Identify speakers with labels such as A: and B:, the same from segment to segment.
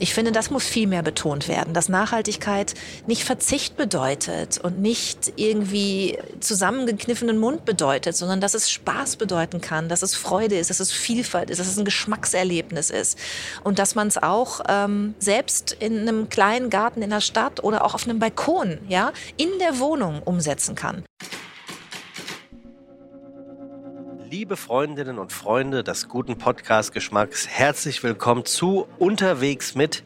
A: Ich finde, das muss viel mehr betont werden, dass Nachhaltigkeit nicht Verzicht bedeutet und nicht irgendwie zusammengekniffenen Mund bedeutet, sondern dass es Spaß bedeuten kann, dass es Freude ist, dass es Vielfalt ist, dass es ein Geschmackserlebnis ist und dass man es auch ähm, selbst in einem kleinen Garten in der Stadt oder auch auf einem Balkon, ja, in der Wohnung umsetzen kann.
B: Liebe Freundinnen und Freunde des guten Podcast-Geschmacks, herzlich willkommen zu Unterwegs mit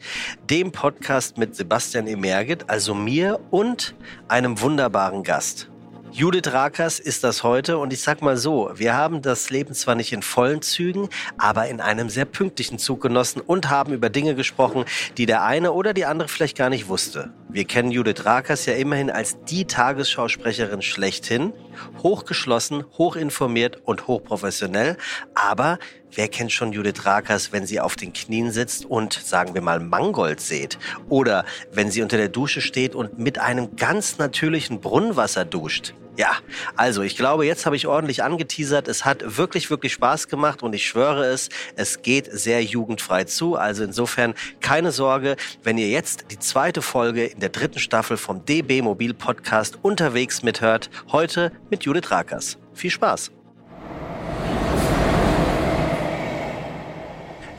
B: dem Podcast mit Sebastian Emerget, also mir und einem wunderbaren Gast. Judith Rakers ist das heute und ich sag mal so, wir haben das Leben zwar nicht in vollen Zügen, aber in einem sehr pünktlichen Zug genossen und haben über Dinge gesprochen, die der eine oder die andere vielleicht gar nicht wusste. Wir kennen Judith Rakers ja immerhin als die Tagesschausprecherin schlechthin, hochgeschlossen, hochinformiert und hochprofessionell, aber Wer kennt schon Judith Rakers, wenn sie auf den Knien sitzt und, sagen wir mal, Mangold sät? Oder wenn sie unter der Dusche steht und mit einem ganz natürlichen Brunnenwasser duscht? Ja, also ich glaube, jetzt habe ich ordentlich angeteasert. Es hat wirklich, wirklich Spaß gemacht und ich schwöre es, es geht sehr jugendfrei zu. Also insofern keine Sorge, wenn ihr jetzt die zweite Folge in der dritten Staffel vom DB Mobil Podcast unterwegs mithört. Heute mit Judith Rakers. Viel Spaß!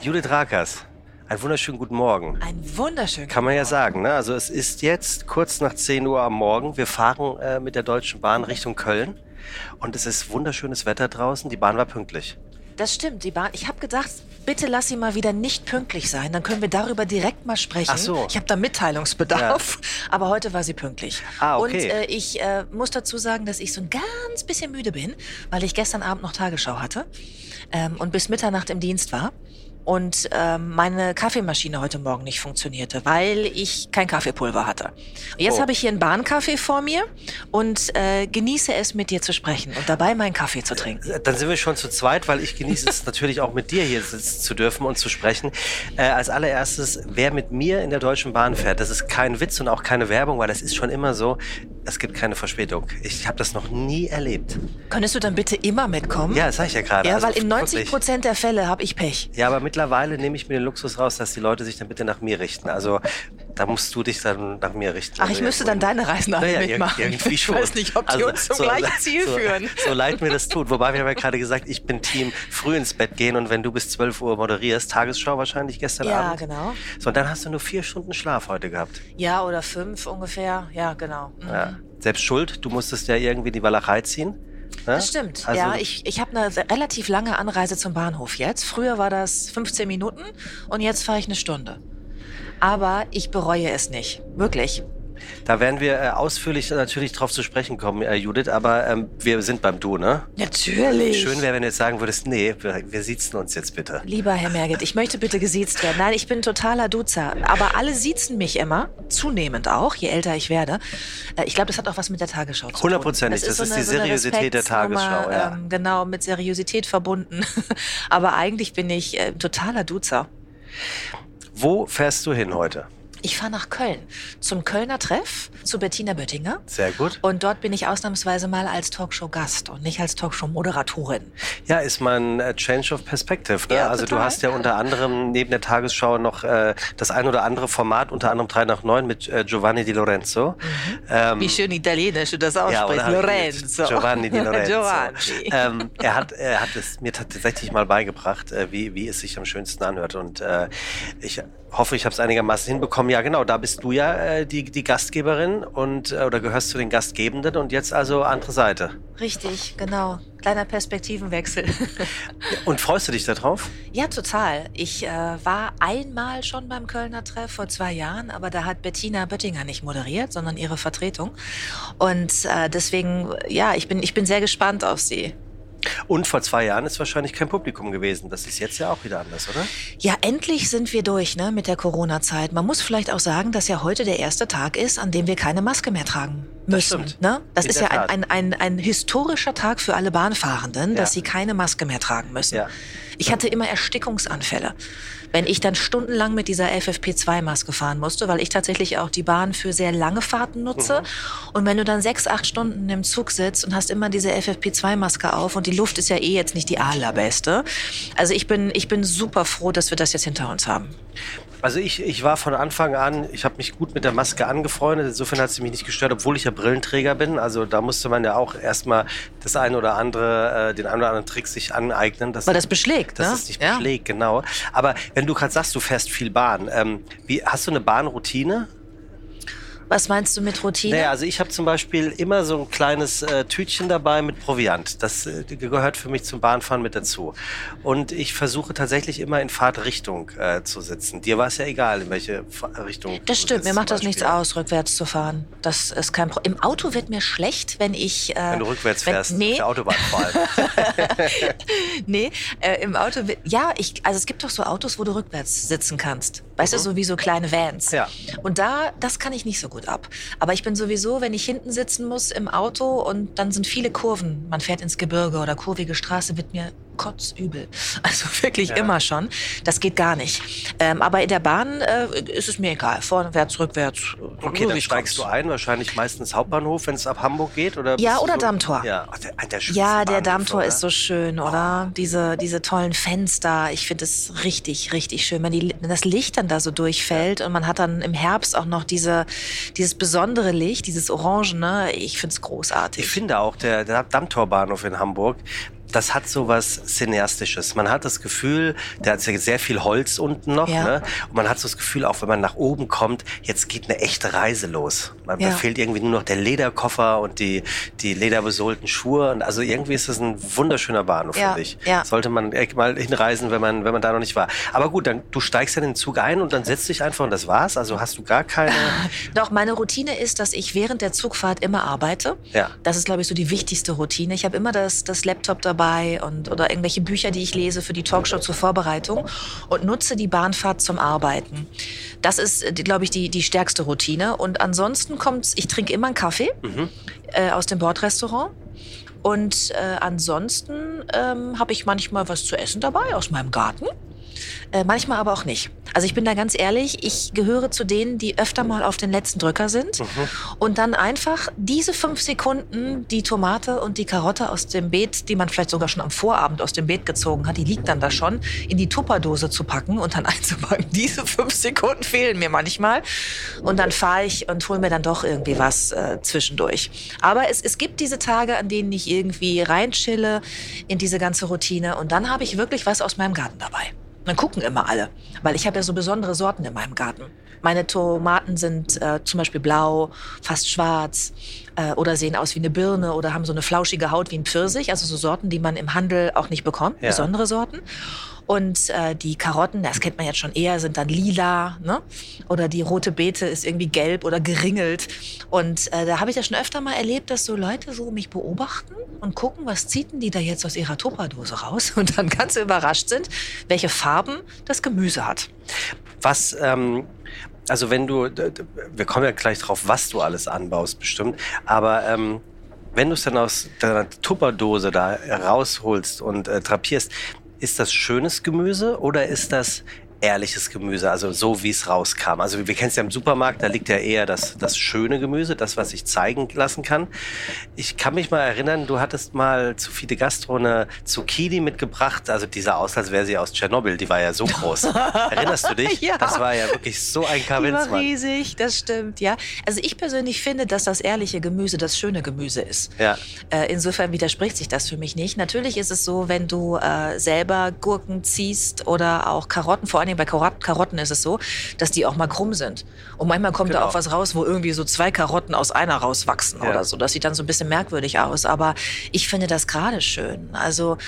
B: Judith Rakers, einen wunderschönen guten Morgen.
A: Ein wunderschönen
B: Kann man ja sagen. Ne? Also es ist jetzt kurz nach 10 Uhr am Morgen. Wir fahren äh, mit der Deutschen Bahn Richtung Köln und es ist wunderschönes Wetter draußen. Die Bahn war pünktlich.
A: Das stimmt, die Bahn. Ich habe gedacht, bitte lass sie mal wieder nicht pünktlich sein. Dann können wir darüber direkt mal sprechen.
B: Ach so.
A: Ich habe da Mitteilungsbedarf. Ja. Aber heute war sie pünktlich.
B: Ah, okay.
A: Und äh, ich äh, muss dazu sagen, dass ich so ein ganz bisschen müde bin, weil ich gestern Abend noch Tagesschau hatte ähm, und bis Mitternacht im Dienst war und ähm, meine Kaffeemaschine heute Morgen nicht funktionierte, weil ich kein Kaffeepulver hatte. Jetzt oh. habe ich hier einen Bahnkaffee vor mir und äh, genieße es, mit dir zu sprechen und dabei meinen Kaffee zu trinken.
B: Dann sind wir schon zu zweit, weil ich genieße es natürlich auch mit dir hier sitzen zu dürfen und zu sprechen. Äh, als allererstes, wer mit mir in der Deutschen Bahn fährt, das ist kein Witz und auch keine Werbung, weil das ist schon immer so, es gibt keine Verspätung. Ich habe das noch nie erlebt.
A: Könntest du dann bitte immer mitkommen?
B: Ja, das sage ich ja gerade.
A: Ja, also, weil in 90 Prozent der Fälle habe ich Pech.
B: Ja, aber mittlerweile nehme ich mir den Luxus raus, dass die Leute sich dann bitte nach mir richten. Also da musst du dich dann nach mir richten.
A: Ach, ich müsste dann deine Reisen nach naja,
B: mitmachen. Irgendwie schon.
A: Ich weiß nicht, ob die also, uns zum so, gleichen Ziel
B: so,
A: führen.
B: So leid mir das tut. Wobei wir haben ja gerade gesagt, ich bin Team früh ins Bett gehen und wenn du bis 12 Uhr moderierst, Tagesschau wahrscheinlich gestern
A: ja,
B: Abend.
A: Ja, genau.
B: So, und dann hast du nur vier Stunden Schlaf heute gehabt.
A: Ja, oder fünf ungefähr. Ja, genau.
B: Mhm. Ja. Selbst schuld, du musstest ja irgendwie die Walachei ziehen.
A: Ne? Das stimmt. Also ja, ich, ich habe eine relativ lange Anreise zum Bahnhof jetzt. Früher war das 15 Minuten und jetzt fahre ich eine Stunde. Aber ich bereue es nicht. Wirklich.
B: Da werden wir äh, ausführlich natürlich drauf zu sprechen kommen, äh, Judith, aber ähm, wir sind beim Du, ne?
A: Natürlich.
B: Schön wäre, wenn du jetzt sagen würdest, nee, wir, wir siezen uns jetzt bitte.
A: Lieber Herr Merget, ich möchte bitte gesiezt werden. Nein, ich bin totaler Duzer. Aber alle siezen mich immer, zunehmend auch, je älter ich werde. Äh, ich glaube, das hat auch was mit der Tagesschau zu tun.
B: Hundertprozentig, das, das, ist, so eine, die Seriosität der Tagesschau. Ja.
A: Ähm, genau, mit Seriosität verbunden. aber eigentlich bin ich totaler Duzer.
B: Wo fährst du hin heute?
A: Ich fahre nach Köln zum Kölner Treff zu Bettina Böttinger.
B: Sehr gut.
A: Und dort bin ich ausnahmsweise mal als Talkshow-Gast und nicht als Talkshow-Moderatorin.
B: Ja, ist mal ein äh, Change of Perspective. Ne? Ja, also total. du hast ja unter anderem neben der Tagesschau noch äh, das ein oder andere Format, unter anderem 3 nach 9 mit äh, Giovanni Di Lorenzo.
A: Mhm. Ähm, Wie schön italienisch du das aussprichst. Ja, Lorenzo.
B: Giovanni Di Lorenzo. Giovanni. Ähm, er, hat, er hat es mir tatsächlich mal beigebracht, äh, wie, wie es sich am schönsten anhört. Und äh, ich hoffe, ich habe es einigermaßen hinbekommen. Ja, genau, da bist du ja äh, die, die Gastgeberin und äh, oder gehörst zu den Gastgebenden und jetzt also andere Seite.
A: Richtig, genau. Kleiner Perspektivenwechsel.
B: und freust du dich darauf?
A: Ja, total. Ich äh, war einmal schon beim Kölner Treff vor zwei Jahren, aber da hat Bettina Böttinger nicht moderiert, sondern ihre Vertretung. Und äh, deswegen, ja, ich bin, ich bin sehr gespannt auf sie.
B: Und vor zwei Jahren ist wahrscheinlich kein Publikum gewesen. Das ist jetzt ja auch wieder anders, oder?
A: Ja, endlich sind wir durch ne, mit der Corona-Zeit. Man muss vielleicht auch sagen, dass ja heute der erste Tag ist, an dem wir keine Maske mehr tragen. müssen.
B: Das,
A: ne? das ist ja ein, ein, ein, ein historischer Tag für alle Bahnfahrenden, dass
B: Ja.
A: sie keine Maske mehr tragen müssen.
B: Ja.
A: Ich hatte immer Erstickungsanfälle, wenn ich dann stundenlang mit dieser FFP2-Maske fahren musste, weil ich tatsächlich auch die Bahn für sehr lange Fahrten nutze. Und wenn du dann sechs, acht Stunden im Zug sitzt und hast immer diese FFP2-Maske auf und die Luft ist ja eh jetzt nicht die allerbeste. Also ich bin, ich bin super froh, dass wir das jetzt hinter uns haben.
B: Also ich, ich war von Anfang an, ich habe mich gut mit der Maske angefreundet. Insofern hat sie mich nicht gestört, obwohl ich ja Brillenträger bin. Also da musste man ja auch erstmal das eine oder andere, äh, den einen oder anderen Trick sich aneignen. Dass,
A: Weil das beschlägt,
B: dass
A: ne?
B: es nicht
A: Ja.
B: beschlägt, genau. Aber wenn du gerade sagst, du fährst viel Bahn, ähm, wie, hast du eine Bahnroutine?
A: Was meinst du mit Routine?
B: Naja, also ich habe zum Beispiel immer so ein kleines äh, Tütchen dabei mit Proviant. Das äh, gehört für mich zum Bahnfahren mit dazu. Und ich versuche tatsächlich immer in Fahrtrichtung äh, zu sitzen. Dir war es ja egal, in welche Richtung. du
A: Das stimmt, mir macht das nichts aus, rückwärts zu fahren. Das ist kein Problem. Im Auto wird mir schlecht, wenn ich. Äh,
B: Wenn du rückwärts
A: wenn-
B: fährst, auf
A: Nee,
B: der Autobahn vor allem.
A: nee äh, im Auto wird. Ja, ich, also es gibt doch so Autos, wo du rückwärts sitzen kannst. Weißt du, so wie so kleine Vans.
B: Mhm. Ja.
A: Und da, das kann ich nicht so gut ab. Aber ich bin sowieso, wenn ich hinten sitzen muss im Auto und dann sind viele Kurven, man fährt ins Gebirge oder kurvige Straße, wird mir kotzübel. Also wirklich
B: Ja.
A: immer schon. Das geht gar nicht. Ähm, aber in der Bahn äh, ist es mir egal. Vorwärts, rückwärts.
B: Okay, dann steigst du ein, wahrscheinlich meistens Hauptbahnhof, wenn es ab Hamburg geht? Oder
A: Ja, oder
B: so?
A: Dammtor.
B: Ja, Ach, der, der
A: Ja, der Dammtor ist so schön, oder? Diese, diese tollen Fenster. Ich finde es richtig, richtig schön, wenn, die, wenn das Licht dann da so durchfällt und man hat dann im Herbst auch noch diese, dieses besondere Licht, dieses Orangene. Ich finde es großartig.
B: Ich finde auch, der, der Dammtorbahnhof in Hamburg, das hat so was Cineastisches. Man hat das Gefühl, der hat ja sehr viel Holz unten noch.
A: Ja.
B: Ne? Und man hat so das Gefühl, auch wenn man nach oben kommt, jetzt geht eine echte Reise los. Man,
A: Ja.
B: Da fehlt irgendwie nur noch der Lederkoffer und die, die lederbesohlten Schuhe. Und also irgendwie ist das ein wunderschöner Bahnhof,
A: Ja,
B: finde ich.
A: ja.
B: Sollte man mal hinreisen, wenn man, wenn man da noch nicht war. Aber gut, dann, du steigst dann in den Zug ein und dann setzt dich einfach und das war's. Also hast du gar keine...
A: Doch, meine Routine ist, dass ich während der Zugfahrt immer arbeite.
B: Ja.
A: Das ist, glaube ich, so die wichtigste Routine. Ich habe immer das, das Laptop dabei und, oder irgendwelche Bücher, die ich lese für die Talkshow zur Vorbereitung und nutze die Bahnfahrt zum Arbeiten. Das ist, äh, glaube ich, die, die stärkste Routine. Und ansonsten kommt's, ich trinke immer einen Kaffee äh, aus dem Bordrestaurant. Und äh, ansonsten ähm, habe ich manchmal was zu essen dabei aus meinem Garten. Äh, manchmal aber auch nicht. Also ich bin da ganz ehrlich, ich gehöre zu denen, die öfter mal auf den letzten Drücker sind und dann einfach diese fünf Sekunden die Tomate und die Karotte aus dem Beet, die man vielleicht sogar schon am Vorabend aus dem Beet gezogen hat, die liegt dann da schon, in die Tupperdose zu packen und dann einzupacken. Diese fünf Sekunden fehlen mir manchmal. Und dann fahre ich und hole mir dann doch irgendwie was äh, zwischendurch. Aber es, es gibt diese Tage, an denen ich irgendwie reinchille in diese ganze Routine und dann habe ich wirklich was aus meinem Garten dabei. Dann gucken immer alle, weil ich habe ja so besondere Sorten in meinem Garten. Meine Tomaten sind äh, zum Beispiel blau, fast schwarz äh, oder sehen aus wie eine Birne oder haben so eine flauschige Haut wie ein Pfirsich. Also so Sorten, die man im Handel auch nicht bekommt,
B: Ja.
A: besondere Sorten. Und äh, die Karotten, das kennt man jetzt schon eher, sind dann lila. Ne? Oder die rote Beete ist irgendwie gelb oder geringelt. Und äh, da habe ich ja schon öfter mal erlebt, dass so Leute so mich beobachten und gucken, was zieht denn die da jetzt aus ihrer Tupperdose raus? Und dann ganz überrascht sind, welche Farben das Gemüse hat.
B: Was, ähm, also wenn du, wir kommen ja gleich drauf, was du alles anbaust bestimmt, aber ähm, wenn du es dann aus deiner Tupperdose da rausholst und äh, drapierst, ist das schönes Gemüse oder ist das ehrliches Gemüse, also so wie es rauskam. Also wir kennen es ja im Supermarkt, da liegt ja eher das, das schöne Gemüse, das, was ich zeigen lassen kann. Ich kann mich mal erinnern, du hattest mal zu Fide Gastro eine Zucchini mitgebracht, also die sah aus, als wäre sie aus Tschernobyl, die war ja so groß. Erinnerst du dich?
A: Ja.
B: Das war ja wirklich so ein
A: Die war riesig, das stimmt, ja. Also ich persönlich finde, dass das ehrliche Gemüse das schöne Gemüse ist.
B: Ja.
A: Äh, insofern widerspricht sich das für mich nicht. Natürlich ist es so, wenn du äh, selber Gurken ziehst oder auch Karotten, vor allen Dingen bei Karot Karotten ist es so, dass die auch mal krumm sind. Und manchmal kommt da
B: Genau.
A: auch was raus, wo irgendwie so zwei Karotten aus einer rauswachsen
B: Ja.
A: oder so. Das sieht dann so ein bisschen merkwürdig aus. Aber ich finde das gerade schön. Also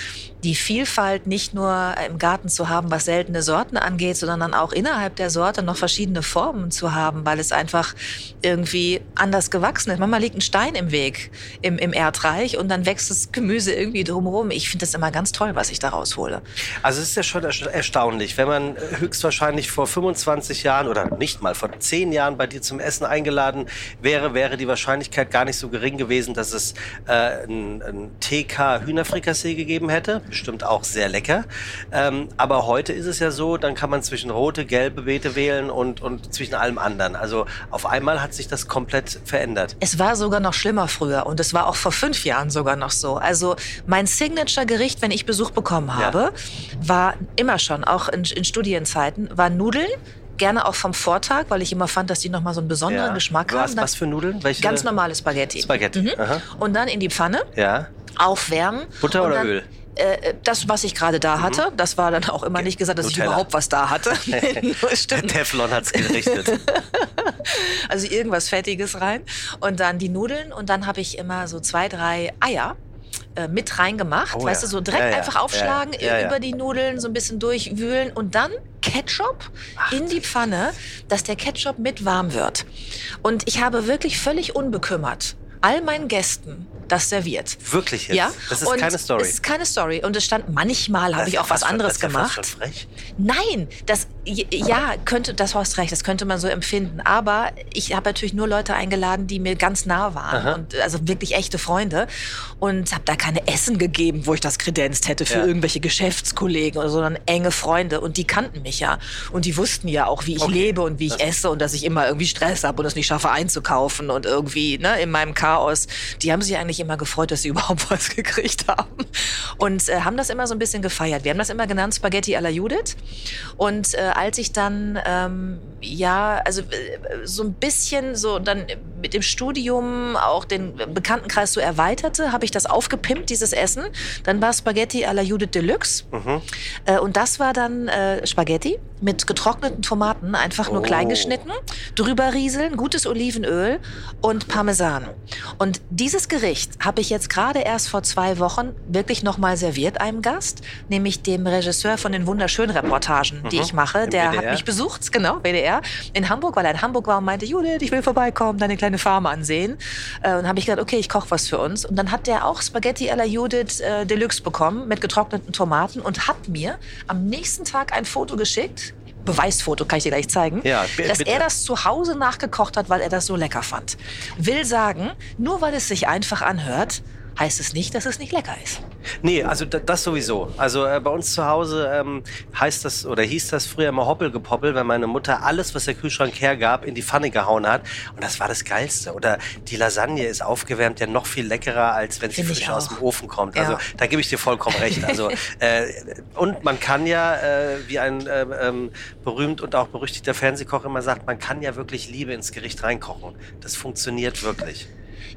A: die Vielfalt nicht nur im Garten zu haben, was seltene Sorten angeht, sondern dann auch innerhalb der Sorte noch verschiedene Formen zu haben, weil es einfach irgendwie anders gewachsen ist. Manchmal liegt ein Stein im Weg im, im Erdreich und dann wächst das Gemüse irgendwie drumherum. Ich finde das immer ganz toll, was ich da raushole.
B: Also es ist ja schon ersta- erstaunlich, wenn man höchstwahrscheinlich vor 25 Jahren oder nicht mal vor 10 Jahren bei dir zum Essen eingeladen wäre, wäre die Wahrscheinlichkeit gar nicht so gering gewesen, dass es äh, ein, ein TK Hühnerfrikassee gegeben hätte. Bestimmt auch sehr lecker. Ähm, aber heute ist es ja so, dann kann man zwischen rote, gelbe Beete wählen und, und zwischen allem anderen. Also auf einmal hat sich das komplett verändert.
A: Es war sogar noch schlimmer früher und es war auch vor fünf Jahren sogar noch so. Also mein Signature-Gericht, wenn ich Besuch bekommen habe, ja. war immer schon, auch in, in Studienzeiten, war Nudeln gerne auch vom Vortag, weil ich immer fand, dass die nochmal so einen besonderen ja. Geschmack
B: haben. Was für Nudeln?
A: Welche? Ganz normale Spaghetti.
B: Spaghetti. Mhm.
A: Und dann in die Pfanne.
B: Ja.
A: Aufwärmen.
B: Butter oder Öl?
A: Äh, das, was ich gerade da mhm. hatte, das war dann auch immer nicht gesagt, dass Nutella. ich überhaupt was da hatte.
B: Stimmt. Teflon hat es gerichtet.
A: also irgendwas Fettiges rein. Und dann die Nudeln und dann habe ich immer so zwei, drei Eier äh, mit reingemacht. Oh, weißt ja. du, so direkt ja, einfach aufschlagen, über die Nudeln so ein bisschen durchwühlen und dann Ketchup Ach, in die Pfanne, dass der Ketchup mit warm wird. Und ich habe wirklich völlig unbekümmert all meinen Gästen das serviert.
B: Wirklich jetzt?
A: Ja.
B: Das ist und keine Story.
A: Das ist keine Story. Und es stand, manchmal habe ich auch was anderes
B: das
A: gemacht.
B: Das ist schon frech.
A: Nein, das, ja, könnte, das hast recht, das könnte man so empfinden. Aber ich habe natürlich nur Leute eingeladen, die mir ganz nah waren. Aha. Und, also wirklich echte Freunde. Und habe da keine Essen gegeben, wo ich das kredenzt hätte für ja. irgendwelche Geschäftskollegen oder so, sondern enge Freunde. Und die kannten mich ja. Und die wussten ja auch, wie ich okay. lebe und wie ich das esse und dass ich immer irgendwie Stress habe und es nicht schaffe einzukaufen und irgendwie ne, in meinem Chaos. Die haben sich eigentlich immer gefreut, dass sie überhaupt was gekriegt haben. Und äh, haben das immer so ein bisschen gefeiert. Wir haben das immer genannt Spaghetti alla Judith. Und äh, als ich dann, ähm, ja, also äh, so ein bisschen so dann mit dem Studium auch den Bekanntenkreis so erweiterte, habe ich das aufgepimpt, dieses Essen. Dann war Spaghetti alla Judith Deluxe. Mhm. Äh, und das war dann äh, Spaghetti mit getrockneten Tomaten, einfach nur oh. klein geschnitten, drüber rieseln, gutes Olivenöl und Parmesan. Und dieses Gericht habe ich jetzt gerade erst vor zwei Wochen wirklich nochmal serviert einem Gast, nämlich dem Regisseur von den wunderschönen Reportagen, mhm. die ich mache. Der WDR. hat mich besucht, genau, WDR, in Hamburg, weil er in Hamburg war und meinte, Judith, ich will vorbeikommen, deine kleine Farm ansehen. Äh, und habe ich gesagt, okay, ich koche was für uns. Und dann hat der auch Spaghetti alla Judith äh, Deluxe bekommen mit getrockneten Tomaten und hat mir am nächsten Tag ein Foto geschickt Beweisfoto kann ich dir gleich zeigen,
B: ja,
A: dass er das zu Hause nachgekocht hat, weil er das so lecker fand. Will sagen, nur weil es sich einfach anhört, heißt es nicht, dass es nicht lecker ist.
B: Nee, also das sowieso. Also äh, bei uns zu Hause ähm, heißt das oder hieß das früher immer Hoppelgepoppel, wenn meine Mutter alles, was der Kühlschrank hergab, in die Pfanne gehauen hat. Und das war das Geilste. Oder die Lasagne ist aufgewärmt ja noch viel leckerer, als wenn sie frisch aus dem Ofen kommt. Also ja. da gebe ich dir vollkommen recht. Also äh, und man kann ja, äh, wie ein äh, ähm, berühmt und auch berüchtigter Fernsehkoch immer sagt, man kann ja wirklich Liebe ins Gericht reinkochen. Das funktioniert wirklich.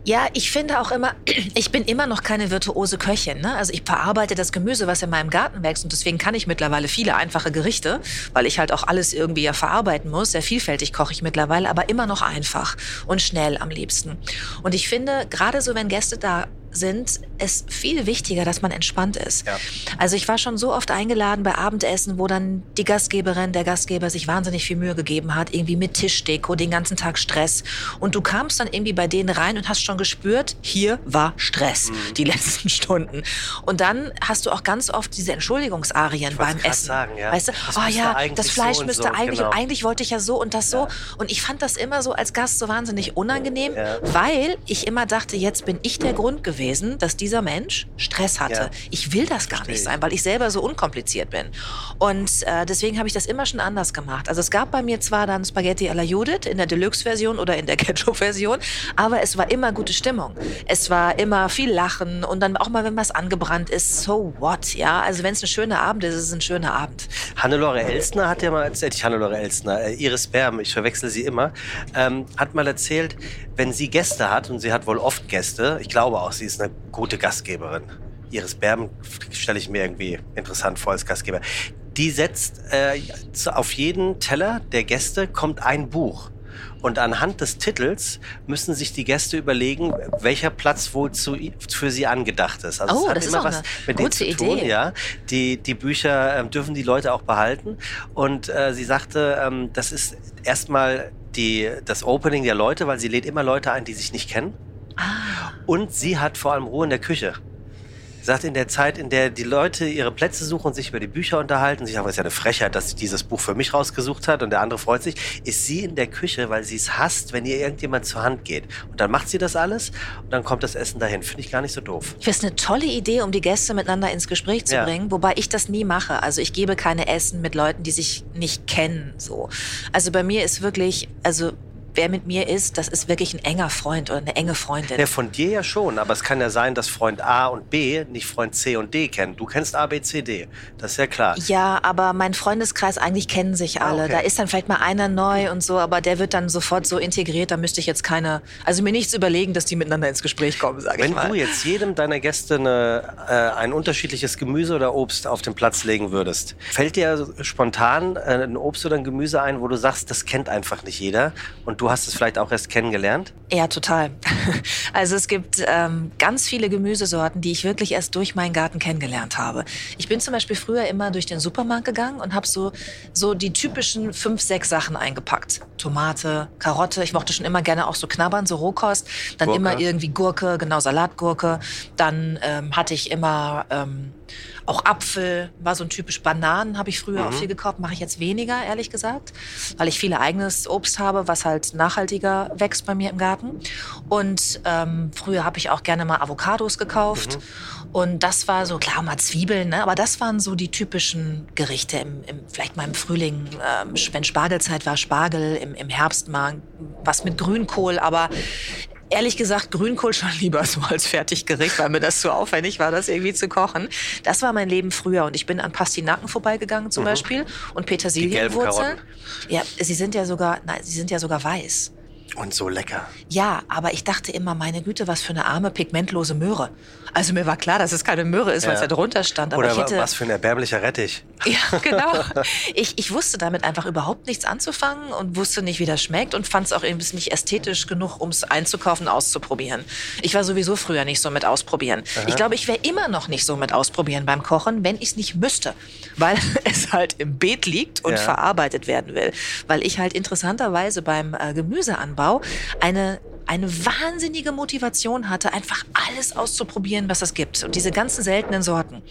A: Ja, ich finde auch immer, ich bin immer noch keine virtuose Köchin. Ne? Also ich verarbeite das Gemüse, was in meinem Garten wächst und deswegen kann ich mittlerweile viele einfache Gerichte, weil ich halt auch alles irgendwie ja verarbeiten muss. Sehr vielfältig koche ich mittlerweile, aber immer noch einfach und schnell am liebsten. Und ich finde, gerade so, wenn Gäste da sind, es viel wichtiger, dass man entspannt ist. Ja. Also ich war schon so oft eingeladen bei Abendessen, wo dann die Gastgeberin, der Gastgeber sich wahnsinnig viel Mühe gegeben hat, irgendwie mit Tischdeko, den ganzen Tag Stress. Und du kamst dann irgendwie bei denen rein und hast schon gespürt, hier war Stress mhm. die letzten Stunden. Und dann hast du auch ganz oft diese Entschuldigungsarien beim Essen.
B: Sagen, ja.
A: Weißt du, das oh ja, das Fleisch so müsste so, eigentlich, genau. eigentlich wollte ich ja so und das so. Und ich fand das immer so als Gast so wahnsinnig unangenehm, ja. weil ich immer dachte, jetzt bin ich der Grund gewesen gewesen, dass dieser Mensch Stress hatte. Ja. Ich will das gar nicht sein, weil ich selber so unkompliziert bin. Und äh, deswegen habe ich das immer schon anders gemacht. Also es gab bei mir zwar dann Spaghetti alla Judith in der Deluxe-Version oder in der Ketchup-Version, aber es war immer gute Stimmung. Es war immer viel Lachen und dann auch mal, wenn was angebrannt ist, so what, ja. Also wenn es ein schöner Abend ist, ist es ein schöner Abend.
B: Hannelore Elstner hat ja mal erzählt, ich Hannelore Elstner, äh, Iris Berben, ich verwechsel sie immer, ähm, hat mal erzählt, wenn sie Gäste hat, und sie hat wohl oft Gäste, ich glaube auch, sie ist eine gute Gastgeberin. Iris Berben stelle ich mir irgendwie interessant vor als Gastgeber. Die setzt äh, auf jeden Teller der Gäste kommt ein Buch. Und anhand des Titels müssen sich die Gäste überlegen, welcher Platz wohl zu, für sie angedacht ist.
A: Also oh, das ist auch was mit gute denen zu tun. Idee.
B: Ja, die, die Bücher äh, dürfen die Leute auch behalten. Und äh, sie sagte, ähm, das ist erstmal die, das Opening der Leute, weil sie lädt immer Leute ein, die sich nicht kennen.
A: Ah.
B: Und sie hat vor allem Ruhe in der Küche. sagt, in der Zeit, in der die Leute ihre Plätze suchen und sich über die Bücher unterhalten, sich sagen, es ist ja eine Frechheit, dass sie dieses Buch für mich rausgesucht hat und der andere freut sich, ist sie in der Küche, weil sie es hasst, wenn ihr irgendjemand zur Hand geht. Und dann macht sie das alles und dann kommt das Essen dahin. Finde ich gar nicht so doof.
A: Ich finde es eine tolle Idee, um die Gäste miteinander ins Gespräch zu
B: Ja.
A: bringen, wobei ich das nie mache. Also ich gebe keine Essen mit Leuten, die sich nicht kennen. So. Also bei mir ist wirklich, also wer mit mir ist, das ist wirklich ein enger Freund oder eine enge Freundin.
B: Ja, von dir ja schon, aber es kann ja sein, dass Freund A und B nicht Freund C und D kennen. Du kennst A, B, C, D. Das ist ja klar.
A: Ja, aber mein Freundeskreis eigentlich kennen sich alle.
B: Ah, okay.
A: Da ist dann vielleicht mal einer neu und so, aber der wird dann sofort so integriert, da müsste ich jetzt keine, also mir nichts überlegen, dass die miteinander ins Gespräch kommen, sage ich
B: Wenn
A: mal.
B: du jetzt jedem deiner Gäste eine, äh, ein unterschiedliches Gemüse oder Obst auf den Platz legen würdest, fällt dir spontan äh, ein Obst oder ein Gemüse ein, wo du sagst, das kennt einfach nicht jeder und du hast es vielleicht auch erst kennengelernt?
A: Ja, total. Also es gibt ähm, ganz viele Gemüsesorten, die ich wirklich erst durch meinen Garten kennengelernt habe. Ich bin zum Beispiel früher immer durch den Supermarkt gegangen und habe so, so die typischen fünf, sechs Sachen eingepackt. Tomate, Karotte, ich mochte schon immer gerne auch so knabbern, so Rohkost. Dann
B: Gurke.
A: immer irgendwie Gurke, genau Salatgurke. Dann ähm, hatte ich immer... Ähm, auch Apfel war so ein typisch Bananen habe ich früher auch viel gekauft, mache ich jetzt weniger, ehrlich gesagt, weil ich viel eigenes Obst habe, was halt nachhaltiger wächst bei mir im Garten. Und ähm, früher habe ich auch gerne mal Avocados gekauft. Und das war so, klar, mal Zwiebeln, ne? aber das waren so die typischen Gerichte. Im, im, vielleicht mal im Frühling, ähm, wenn Spargelzeit war, Spargel, im, im Herbst mal was mit Grünkohl, aber Ehrlich gesagt, Grünkohl schon lieber so als Fertiggericht, weil mir das zu aufwendig war, das irgendwie zu kochen. Das war mein Leben früher und ich bin an Pastinaken vorbeigegangen zum Beispiel und Petersilienwurzeln. Ja, sie sind ja sogar, nein, sie sind ja sogar weiß.
B: Und so lecker.
A: Ja, aber ich dachte immer, meine Güte, was für eine arme, pigmentlose Möhre. Also mir war klar, dass es keine Möhre ist, weil es
B: Ja.
A: da drunter stand. Aber
B: Oder
A: ich hätte,
B: was für ein erbärmlicher Rettich.
A: ja, genau. Ich, ich wusste damit einfach überhaupt nichts anzufangen und wusste nicht, wie das schmeckt und fand es auch irgendwie nicht ästhetisch genug, um es einzukaufen, auszuprobieren. Ich war sowieso früher nicht so mit ausprobieren. Ich glaube, ich wäre immer noch nicht so mit ausprobieren beim Kochen, wenn ich es nicht müsste, weil es halt im Beet liegt und
B: Ja.
A: verarbeitet werden will. Weil ich halt interessanterweise beim äh, Gemüseanbau eine eine wahnsinnige Motivation hatte, einfach alles auszuprobieren, was es gibt. Und diese ganzen seltenen Sorten.